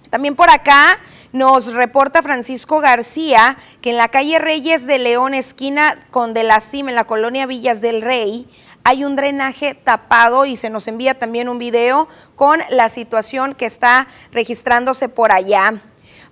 También por acá nos reporta Francisco García que en la calle Reyes de León, esquina con de la Cima, en la colonia Villas del Rey, hay un drenaje tapado y se nos envía también un video con la situación que está registrándose por allá.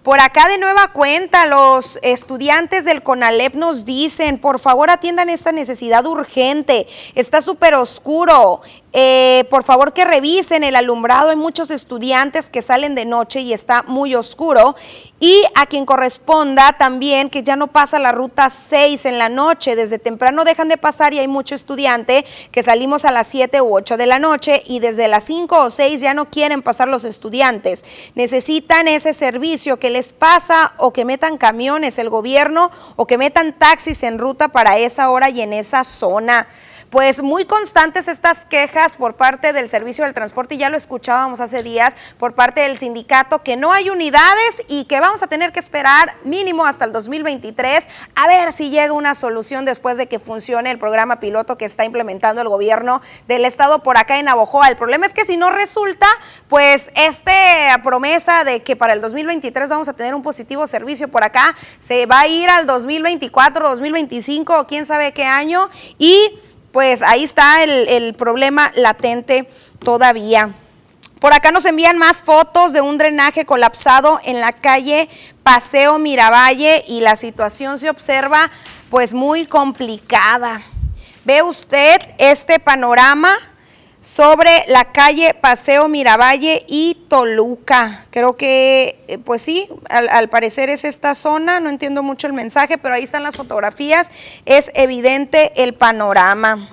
Por acá de nueva cuenta, los estudiantes del CONALEP nos dicen, por favor atiendan esta necesidad urgente, está súper oscuro, eh, por favor que revisen el alumbrado. Hay muchos estudiantes que salen de noche y está muy oscuro. Y a quien corresponda también que ya no pasa la ruta 6 en la noche. Desde temprano dejan de pasar y hay mucho estudiante que salimos a las 7 u 8 de la noche y desde las 5 o 6 ya no quieren pasar los estudiantes. Necesitan ese servicio que les pasa o que metan camiones el gobierno o que metan taxis en ruta para esa hora y en esa zona pues muy constantes estas quejas por parte del Servicio del Transporte, y ya lo escuchábamos hace días, por parte del sindicato, que no hay unidades y que vamos a tener que esperar mínimo hasta el 2023 a ver si llega una solución después de que funcione el programa piloto que está implementando el gobierno del estado por acá en Navojoa. El problema es que si no resulta, pues esta promesa de que para el 2023 vamos a tener un positivo servicio por acá, se va a ir al 2024, 2025 o quién sabe qué año y pues ahí está el, problema latente todavía. Por acá nos envían más fotos de un drenaje colapsado en la calle Paseo Miravalle y la situación se observa pues muy complicada. ¿Ve usted este panorama? Sobre la calle Paseo Miravalle y Toluca. Creo que, eh, pues sí, al, parecer es esta zona, no entiendo mucho el mensaje, pero ahí están las fotografías, es evidente el panorama.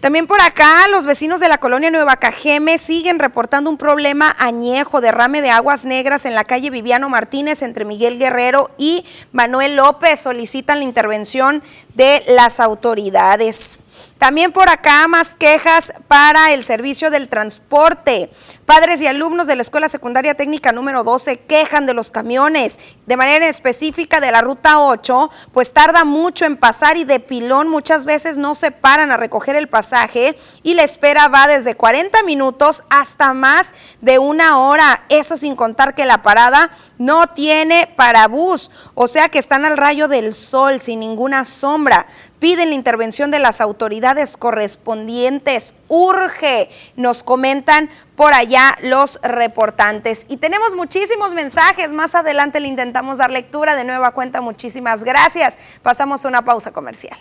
También por acá, los vecinos de la colonia Nueva Cajeme siguen reportando un problema añejo, derrame de aguas negras en la calle Viviano Martínez entre Miguel Guerrero y Manuel López. Solicitan la intervención de las autoridades. También por acá más quejas para el servicio del transporte. Padres y alumnos de la Escuela Secundaria Técnica número 12 quejan de los camiones, de manera específica de la ruta 8, pues tarda mucho en pasar y de pilón muchas veces no se paran a recoger el pasaje y la espera va desde 40 minutos hasta más de una hora. Eso sin contar que la parada no tiene parabús, o sea que están al rayo del sol sin ninguna sombra piden la intervención de las autoridades correspondientes. Urge, nos comentan por allá los reportantes. Y tenemos muchísimos mensajes. Más adelante le intentamos dar lectura. De nueva cuenta, muchísimas gracias. Pasamos a una pausa comercial.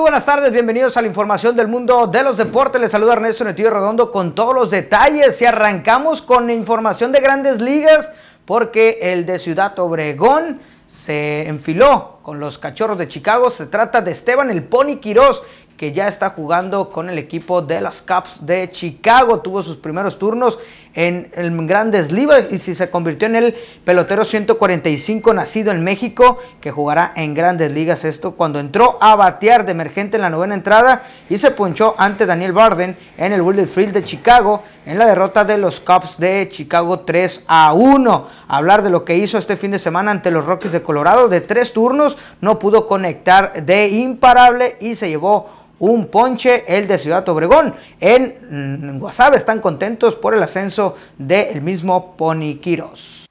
Buenas tardes, bienvenidos a la información del mundo de los deportes. Les saluda Ernesto Netillo Redondo con todos los detalles y arrancamos con información de grandes ligas porque el de Ciudad Obregón se enfiló con los cachorros de Chicago. Se trata de Esteban el Pony Quirós, que ya está jugando con el equipo de las Cubs de Chicago. Tuvo sus primeros turnos en el Grandes Ligas y si se convirtió en el pelotero 145 nacido en México que jugará en Grandes Ligas. Esto cuando entró a batear de emergente en la novena entrada y se ponchó ante Daniel Barden en el Wrigley Field de Chicago en la derrota de los Cubs de Chicago 3 a 1. Hablar de lo que hizo este fin de semana ante los Rockies de Colorado de tres turnos, no pudo conectar de imparable y se llevó un ponche, el de Ciudad Obregón. En, Guasave están contentos por el ascenso del mismo Pony Quiros.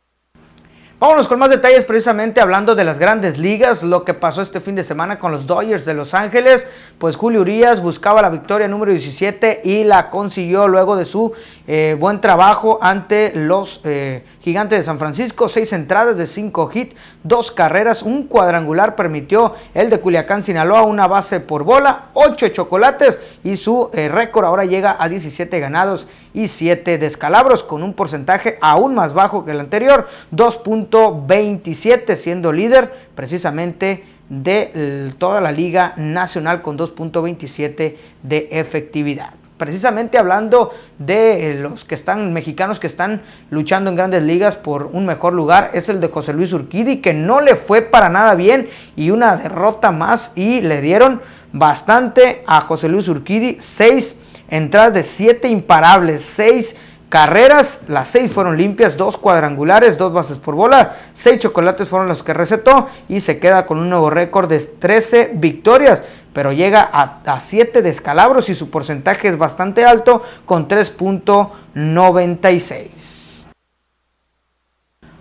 Vámonos con más detalles precisamente hablando de las grandes ligas, lo que pasó este fin de semana con los Dodgers de Los Ángeles, pues Julio Urias buscaba la victoria número 17 y la consiguió luego de su eh, buen trabajo ante los eh, Gigantes de San Francisco, seis entradas de cinco hits, dos carreras, un cuadrangular permitió el de Culiacán, Sinaloa, una base por bola, ocho chocolates y su eh, récord ahora llega a 17 ganados y 7 descalabros con un porcentaje aún más bajo que el anterior, 2.27 siendo líder precisamente de toda la liga nacional con 2.27 de efectividad. Precisamente hablando de los que están mexicanos que están luchando en grandes ligas por un mejor lugar es el de José Luis Urquidi que no le fue para nada bien y una derrota más y le dieron bastante a José Luis Urquidi seis entradas de siete imparables, seis carreras, las seis fueron limpias, dos cuadrangulares, dos bases por bola, seis chocolates fueron los que recetó y se queda con un nuevo récord de 13 victorias, pero llega a 7 descalabros y su porcentaje es bastante alto con 3.96.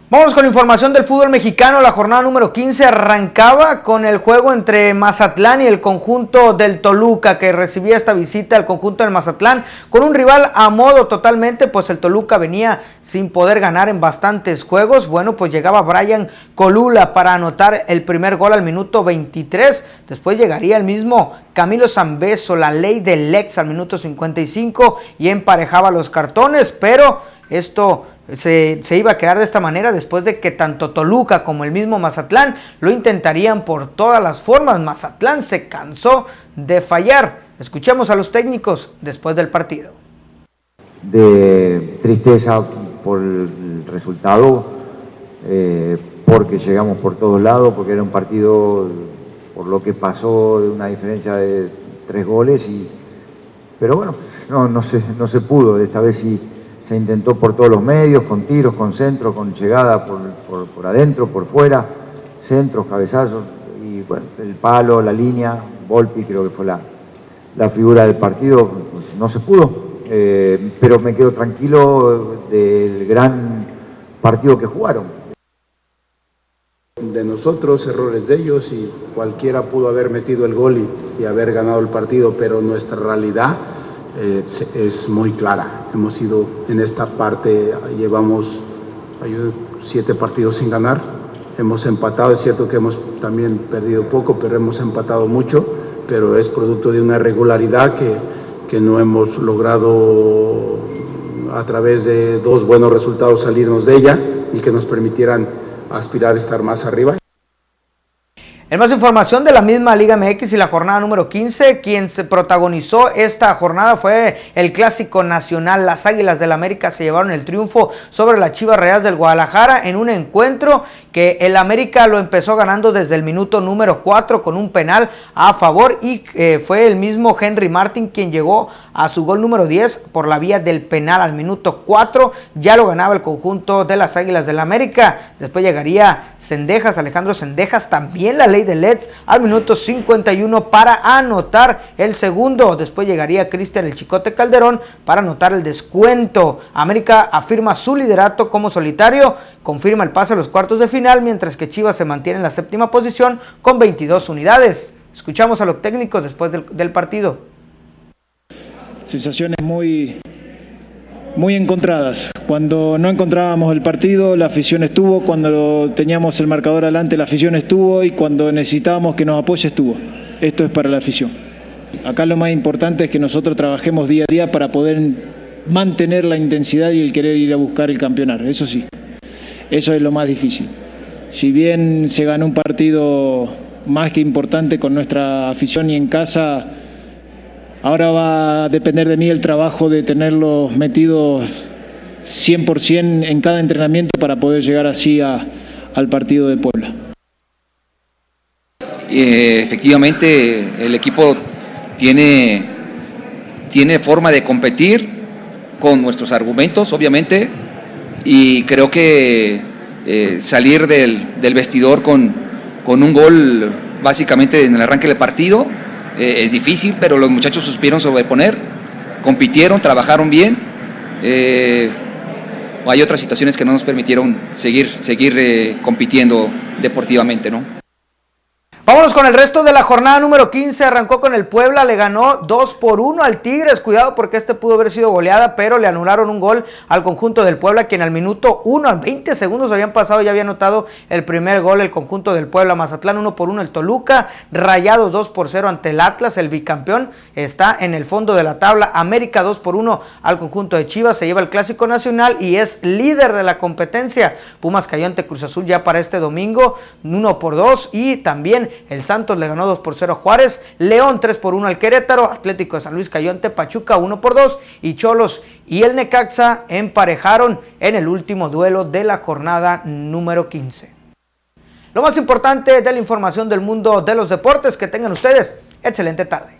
Vamos con información del fútbol mexicano. La jornada número 15 arrancaba con el juego entre Mazatlán y el conjunto del Toluca que recibía esta visita al conjunto del Mazatlán con un rival a modo totalmente, pues el Toluca venía sin poder ganar en bastantes juegos. Bueno, pues llegaba Brian Colula para anotar el primer gol al minuto 23. Después llegaría el mismo Camilo Zambeso, la ley del Lex al minuto 55 y emparejaba los cartones, pero esto se, iba a quedar de esta manera después de que tanto Toluca como el mismo Mazatlán lo intentarían por todas las formas. Mazatlán se cansó de fallar. Escuchemos a los técnicos después del partido. De tristeza por el resultado, eh, porque llegamos por todos lados, porque era un partido por lo que pasó de una diferencia de tres goles, y, pero bueno, no, no, se, no se pudo. Esta vez sí se intentó por todos los medios, con tiros, con centro, con llegada por, adentro, por fuera, centros, cabezazos, y bueno, el palo, la línea, Volpi creo que fue la, la figura del partido, pues no se pudo, eh, pero me quedo tranquilo del gran partido que jugaron. De nosotros, errores de ellos, y cualquiera pudo haber metido el gol y, y haber ganado el partido, pero nuestra realidad eh, es muy clara. Hemos ido en esta parte, llevamos siete partidos sin ganar, hemos empatado, es cierto que hemos también perdido poco, pero hemos empatado mucho, pero es producto de una regularidad que, que no hemos logrado a través de dos buenos resultados salirnos de ella y que nos permitieran aspirar a estar más arriba. En más información de la misma Liga MX y la jornada número 15, quien se protagonizó esta jornada fue el clásico nacional. Las Águilas del América se llevaron el triunfo sobre las Chivas Reales del Guadalajara en un encuentro que el América lo empezó ganando desde el minuto número 4 con un penal a favor y eh, fue el mismo Henry Martin quien llegó a su gol número 10 por la vía del penal al minuto 4. Ya lo ganaba el conjunto de las Águilas del América. Después llegaría Sendejas, Alejandro Sendejas, también la de Leds al minuto 51 para anotar el segundo. Después llegaría Cristian el Chicote Calderón para anotar el descuento. América afirma su liderato como solitario, confirma el pase a los cuartos de final, mientras que Chivas se mantiene en la séptima posición con 22 unidades. Escuchamos a los técnicos después del, del partido. Sensaciones muy muy encontradas. Cuando no encontrábamos el partido, la afición estuvo, cuando teníamos el marcador adelante, la afición estuvo y cuando necesitábamos que nos apoye estuvo. Esto es para la afición. Acá lo más importante es que nosotros trabajemos día a día para poder mantener la intensidad y el querer ir a buscar el campeonato, eso sí, eso es lo más difícil. Si bien se ganó un partido más que importante con nuestra afición y en casa, ahora va a depender de mí el trabajo de tenerlos metidos 100% en cada entrenamiento para poder llegar así al partido de Puebla. Eh, efectivamente, el equipo tiene, tiene forma de competir con nuestros argumentos, obviamente, y creo que eh, salir del, vestidor con, con, un gol básicamente en el arranque del partido eh, es difícil, pero los muchachos supieron sobreponer, compitieron, trabajaron bien. Eh, hay otras situaciones que no nos permitieron seguir, seguir compitiendo deportivamente, ¿no? Vámonos con el resto de la jornada número 15. Arrancó con el Puebla, le ganó 2 por 1 al Tigres. Cuidado porque este pudo haber sido goleada, pero le anularon un gol al conjunto del Puebla, quien al minuto 1, al 20 segundos habían pasado, ya había anotado el primer gol el conjunto del Puebla. Mazatlán 1 por 1 el Toluca, Rayados 2 por 0 ante el Atlas, el bicampeón está en el fondo de la tabla. América 2 por 1 al conjunto de Chivas, se lleva el clásico nacional y es líder de la competencia. Pumas cayó ante Cruz Azul ya para este domingo, 1 por 2 y también el Santos le ganó 2 por 0 a Juárez. León 3 por 1 al Querétaro. Atlético de San Luis cayó ante Pachuca 1 por 2. Y Cholos y el Necaxa emparejaron en el último duelo de la jornada número 15. Lo más importante de la información del mundo de los deportes. Que tengan ustedes excelente tarde.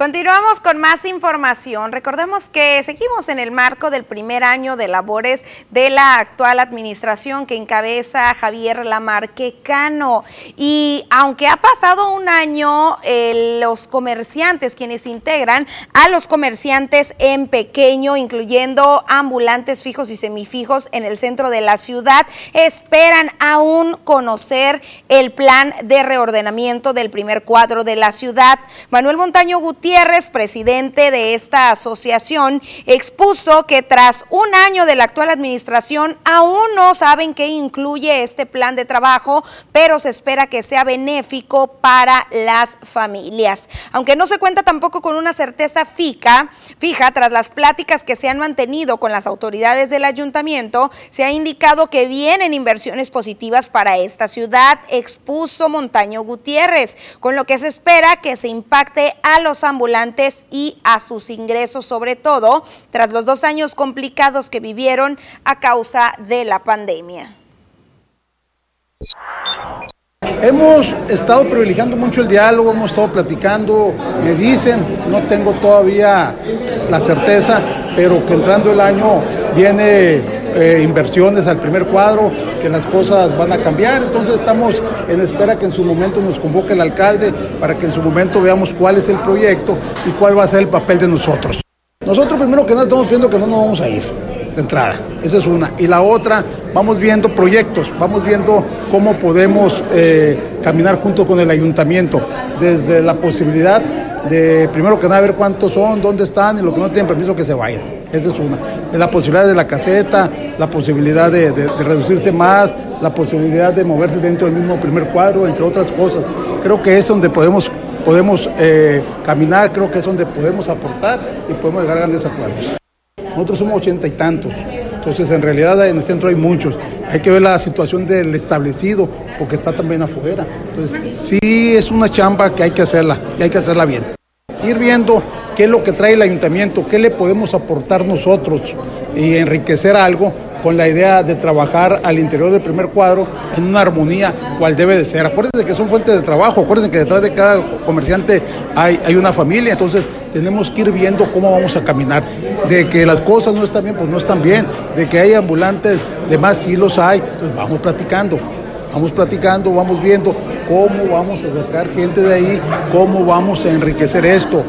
Continuamos con más información. Recordemos que seguimos en el marco del primer año de labores de la actual administración que encabeza Javier Lamarque Cano. Y aunque ha pasado un año, eh, los comerciantes, quienes integran a los comerciantes en pequeño, incluyendo ambulantes fijos y semifijos en el centro de la ciudad, esperan aún conocer el plan de reordenamiento del primer cuadro de la ciudad. Manuel Montaño Gutiérrez Gutiérrez, presidente de esta asociación, expuso que tras un año de la actual administración aún no saben qué incluye este plan de trabajo, pero se espera que sea benéfico para las familias. Aunque no se cuenta tampoco con una certeza fija, fija, tras las pláticas que se han mantenido con las autoridades del ayuntamiento, se ha indicado que vienen inversiones positivas para esta ciudad, expuso Montaño Gutiérrez, con lo que se espera que se impacte a los y a sus ingresos, sobre todo tras los dos años complicados que vivieron a causa de la pandemia. Hemos estado privilegiando mucho el diálogo, hemos estado platicando, me dicen, no tengo todavía la certeza, pero que entrando el año viene eh, inversiones al primer cuadro, que las cosas van a cambiar. Entonces estamos en espera que en su momento nos convoque el alcalde para que en su momento veamos cuál es el proyecto y cuál va a ser el papel de nosotros. Nosotros primero que nada estamos viendo que no nos vamos a ir de entrada. Esa es una. Y la otra, vamos viendo proyectos, vamos viendo cómo podemos eh, caminar junto con el ayuntamiento, desde la posibilidad de, primero que nada, ver cuántos son, dónde están y lo que no tienen permiso que se vayan. Esa es una. La posibilidad de la caseta, la posibilidad de, reducirse más, la posibilidad de moverse dentro del mismo primer cuadro, entre otras cosas. Creo que es donde podemos, podemos eh, caminar, creo que es donde podemos aportar y podemos llegar a grandes acuerdos. Nosotros somos ochenta y tantos. Entonces, en realidad en el centro hay muchos. Hay que ver la situación del establecido, porque está también afuera. Entonces, sí es una chamba que hay que hacerla y hay que hacerla bien. Ir viendo qué es lo que trae el ayuntamiento, qué le podemos aportar nosotros y enriquecer algo con la idea de trabajar al interior del primer cuadro en una armonía cual debe de ser. Acuérdense que son fuentes de trabajo, acuérdense que detrás de cada comerciante hay, hay una familia, entonces tenemos que ir viendo cómo vamos a caminar. De que las cosas no están bien, pues no están bien. De que hay ambulantes, de más sí los hay, pues vamos platicando. Vamos platicando, vamos viendo cómo vamos a sacar gente de ahí, cómo vamos a enriquecer esto.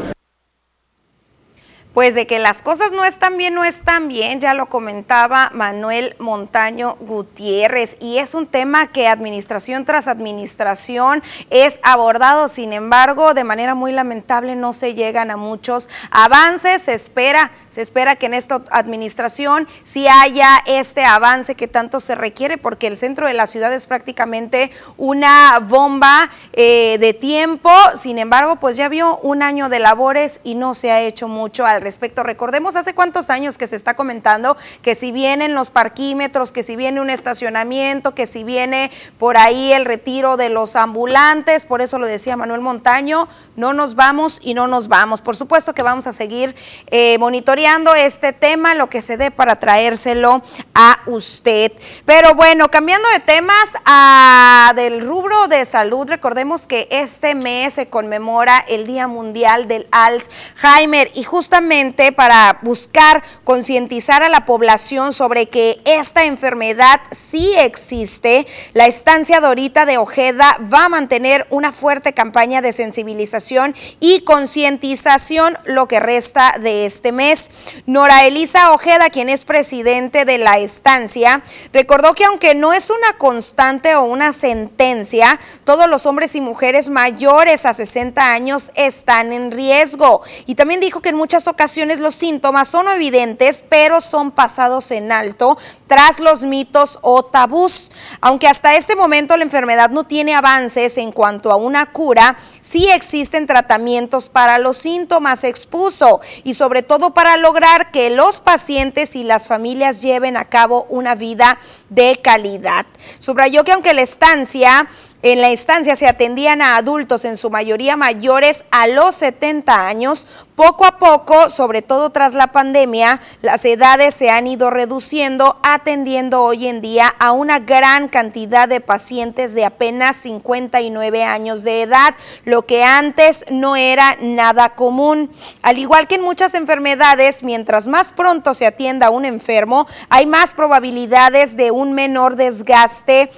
Pues de que las cosas no están bien, no están bien, ya lo comentaba Manuel Montaño Gutiérrez, y es un tema que administración tras administración es abordado, sin embargo, de manera muy lamentable no se llegan a muchos avances, se espera, se espera que en esta administración sí haya este avance que tanto se requiere, porque el centro de la ciudad es prácticamente una bomba eh, de tiempo, sin embargo, pues ya vio un año de labores y no se ha hecho mucho al respecto. Recordemos hace cuántos años que se está comentando que si vienen los parquímetros, que si viene un estacionamiento, que si viene por ahí el retiro de los ambulantes, por eso lo decía Manuel Montaño, no nos vamos y no nos vamos. Por supuesto que vamos a seguir eh, monitoreando este tema, lo que se dé para traérselo a usted. Pero bueno, cambiando de temas a, del rubro de salud, recordemos que este mes se conmemora el Día Mundial del Alzheimer y justamente para buscar concientizar a la población sobre que esta enfermedad sí existe, la estancia Dorita de Ojeda va a mantener una fuerte campaña de sensibilización y concientización lo que resta de este mes. Nora Elisa Ojeda, quien es presidente de la estancia, recordó que aunque no es una constante o una sentencia, todos los hombres y mujeres mayores a 60 años están en riesgo. Y también dijo que en muchas ocasiones los síntomas son evidentes, pero son pasados en alto tras los mitos o tabús. Aunque hasta este momento la enfermedad no tiene avances en cuanto a una cura, sí existen tratamientos para los síntomas, expuso, y sobre todo para lograr que los pacientes y las familias lleven a cabo una vida de calidad. Subrayó que aunque la estancia en la instancia se atendían a adultos, en su mayoría mayores a los 70 años. Poco a poco, sobre todo tras la pandemia, las edades se han ido reduciendo, atendiendo hoy en día a una gran cantidad de pacientes de apenas 59 años de edad, lo que antes no era nada común. Al igual que en muchas enfermedades, mientras más pronto se atienda a un enfermo, hay más probabilidades de un menor desgaste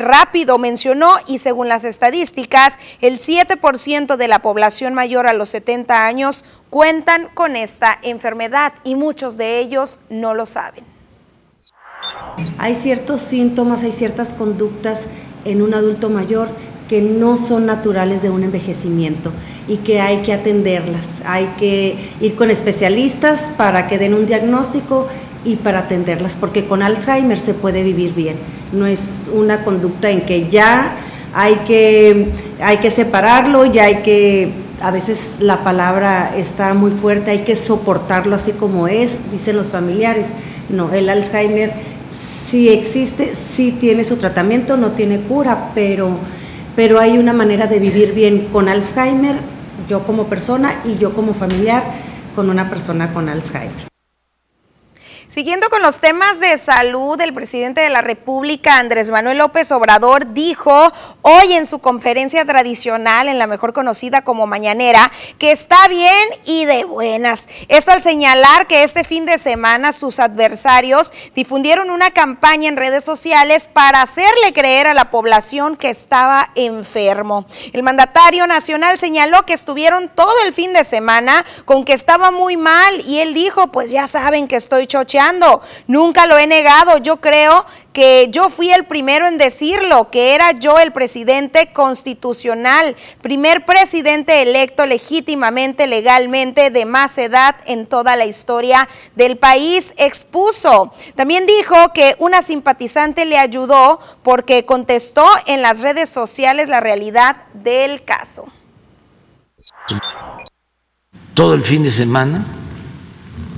rápido, mencionó y según las estadísticas, el 7% de la población mayor a los 70 años cuentan con esta enfermedad y muchos de ellos no lo saben. Hay ciertos síntomas, hay ciertas conductas en un adulto mayor que no son naturales de un envejecimiento y que hay que atenderlas. Hay que ir con especialistas para que den un diagnóstico y para atenderlas, porque con Alzheimer se puede vivir bien. No es una conducta en que ya hay que, hay que separarlo, ya hay que, a veces la palabra está muy fuerte, hay que soportarlo así como es, dicen los familiares. No, el Alzheimer sí existe, sí tiene su tratamiento, no tiene cura, pero, pero hay una manera de vivir bien con Alzheimer, yo como persona y yo como familiar con una persona con Alzheimer. Siguiendo con los temas de salud, el presidente de la República, Andrés Manuel López Obrador, dijo hoy en su conferencia tradicional, en la mejor conocida como Mañanera, que está bien y de buenas. Eso al señalar que este fin de semana sus adversarios difundieron una campaña en redes sociales para hacerle creer a la población que estaba enfermo. El mandatario nacional señaló que estuvieron todo el fin de semana con que estaba muy mal y él dijo, pues ya saben que estoy chocheando Nunca lo he negado. Yo creo que yo fui el primero en decirlo, que era yo el presidente constitucional, primer presidente electo legítimamente, legalmente, de más edad en toda la historia del país, expuso. También dijo que una simpatizante le ayudó porque contestó en las redes sociales la realidad del caso. Todo el fin de semana,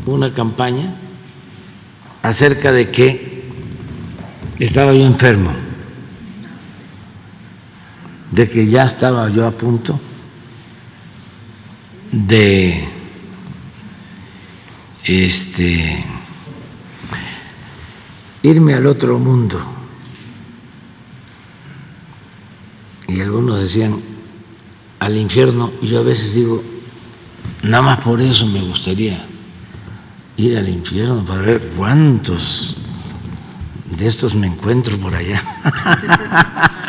una campaña acerca de que estaba yo enfermo, de que ya estaba yo a punto de este irme al otro mundo. Y algunos decían al infierno, y yo a veces digo, nada más por eso me gustaría ir al infierno para ver cuántos de estos me encuentro por allá. (laughs)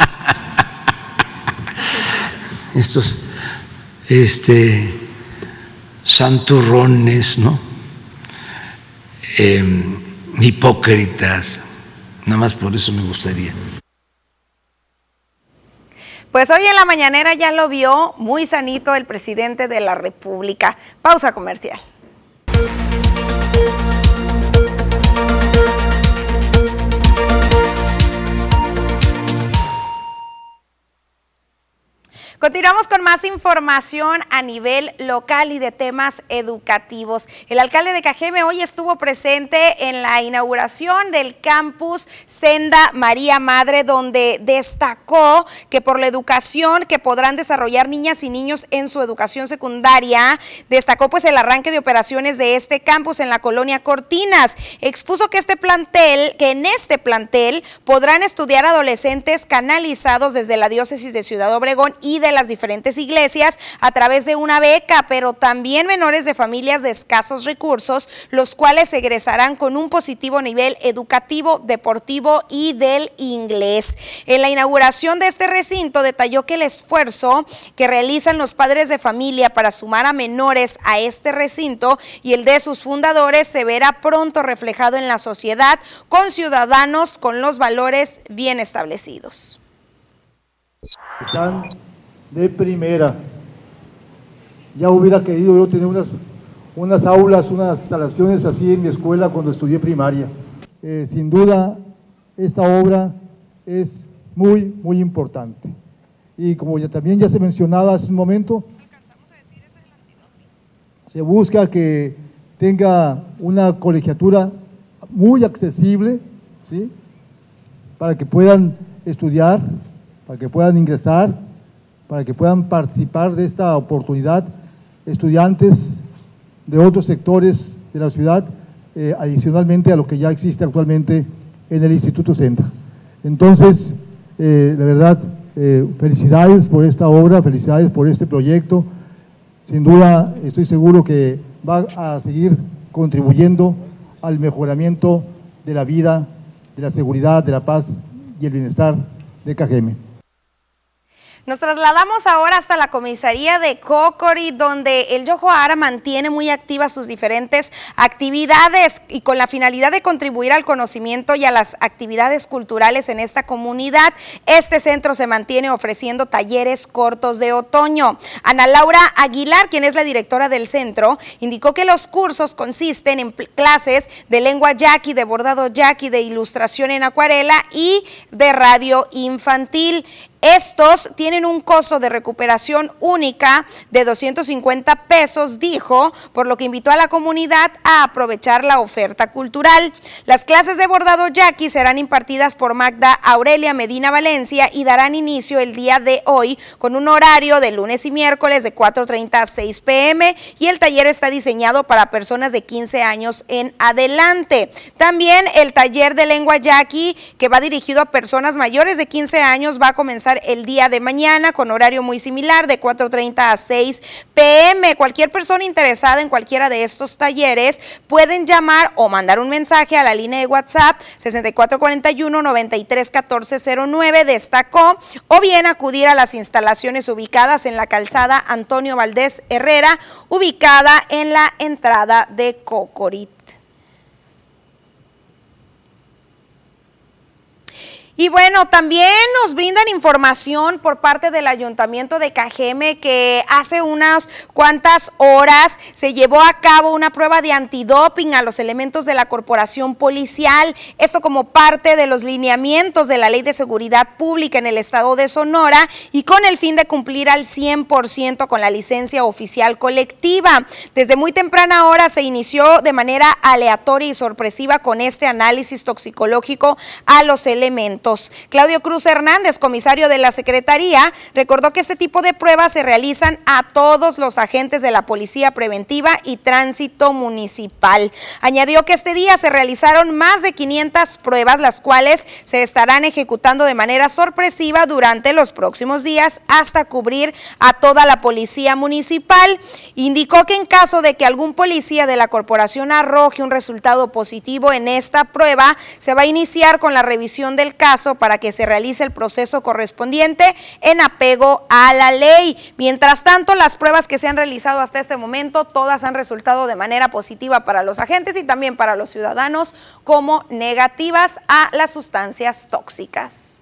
estos, este, santurrones, ¿no? Em, hipócritas. Nada más por eso me gustaría. Pues hoy en la mañanera ya lo vio muy sanito el presidente de la República. Pausa comercial. Continuamos con más información a nivel local y de temas educativos. El alcalde de Cajeme hoy estuvo presente en la inauguración del campus Senda María Madre, donde destacó que por la educación que podrán desarrollar niñas y niños en su educación secundaria, destacó pues el arranque de operaciones de este campus en la colonia Cortinas. Expuso que este plantel, que en este plantel podrán estudiar adolescentes canalizados desde la diócesis de Ciudad Obregón y de las diferentes iglesias a través de una beca, pero también menores de familias de escasos recursos, los cuales egresarán con un positivo nivel educativo, deportivo y del inglés. En la inauguración de este recinto detalló que el esfuerzo que realizan los padres de familia para sumar a menores a este recinto y el de sus fundadores se verá pronto reflejado en la sociedad con ciudadanos con los valores bien establecidos de primera. Ya hubiera querido yo tener unas, unas aulas, unas instalaciones así en mi escuela cuando estudié primaria. Eh, sin duda, esta obra es muy, muy importante. Y como ya también ya se mencionaba hace un momento, se busca que tenga una colegiatura muy accesible, ¿sí? para que puedan estudiar, para que puedan ingresar para que puedan participar de esta oportunidad estudiantes de otros sectores de la ciudad, eh, adicionalmente a lo que ya existe actualmente en el Instituto Centra. Entonces, eh, de verdad, eh, felicidades por esta obra, felicidades por este proyecto. Sin duda, estoy seguro que va a seguir contribuyendo al mejoramiento de la vida, de la seguridad, de la paz y el bienestar de Cajeme. Nos trasladamos ahora hasta la comisaría de Cocori, donde el Yojoara mantiene muy activas sus diferentes actividades y con la finalidad de contribuir al conocimiento y a las actividades culturales en esta comunidad. Este centro se mantiene ofreciendo talleres cortos de otoño. Ana Laura Aguilar, quien es la directora del centro, indicó que los cursos consisten en clases de lengua yaqui, de bordado yaqui, de ilustración en acuarela y de radio infantil. Estos tienen un costo de recuperación única de 250 pesos, dijo, por lo que invitó a la comunidad a aprovechar la oferta cultural. Las clases de bordado yaqui serán impartidas por Magda Aurelia Medina Valencia y darán inicio el día de hoy con un horario de lunes y miércoles de 4.30 a 6 pm y el taller está diseñado para personas de 15 años en adelante. También el taller de lengua yaqui que va dirigido a personas mayores de 15 años va a comenzar el día de mañana con horario muy similar de 4.30 a 6 pm. Cualquier persona interesada en cualquiera de estos talleres pueden llamar o mandar un mensaje a la línea de WhatsApp 6441-931409 destacó o bien acudir a las instalaciones ubicadas en la calzada Antonio Valdés Herrera, ubicada en la entrada de Cocorit. Y bueno, también nos brindan información por parte del Ayuntamiento de Cajeme que hace unas cuantas horas se llevó a cabo una prueba de antidoping a los elementos de la corporación policial. Esto como parte de los lineamientos de la Ley de Seguridad Pública en el estado de Sonora y con el fin de cumplir al 100% con la licencia oficial colectiva. Desde muy temprana hora se inició de manera aleatoria y sorpresiva con este análisis toxicológico a los elementos. Claudio Cruz Hernández, comisario de la Secretaría, recordó que este tipo de pruebas se realizan a todos los agentes de la Policía Preventiva y Tránsito Municipal. Añadió que este día se realizaron más de 500 pruebas, las cuales se estarán ejecutando de manera sorpresiva durante los próximos días hasta cubrir a toda la Policía Municipal. Indicó que en caso de que algún policía de la corporación arroje un resultado positivo en esta prueba, se va a iniciar con la revisión del caso para que se realice el proceso correspondiente en apego a la ley. Mientras tanto, las pruebas que se han realizado hasta este momento, todas han resultado de manera positiva para los agentes y también para los ciudadanos como negativas a las sustancias tóxicas.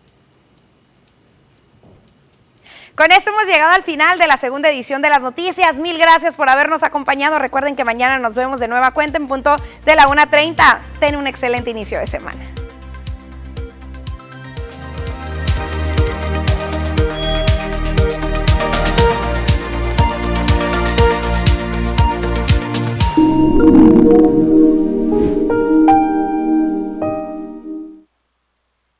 Con esto hemos llegado al final de la segunda edición de las noticias. Mil gracias por habernos acompañado. Recuerden que mañana nos vemos de nueva cuenta en punto de la 1.30. Ten un excelente inicio de semana.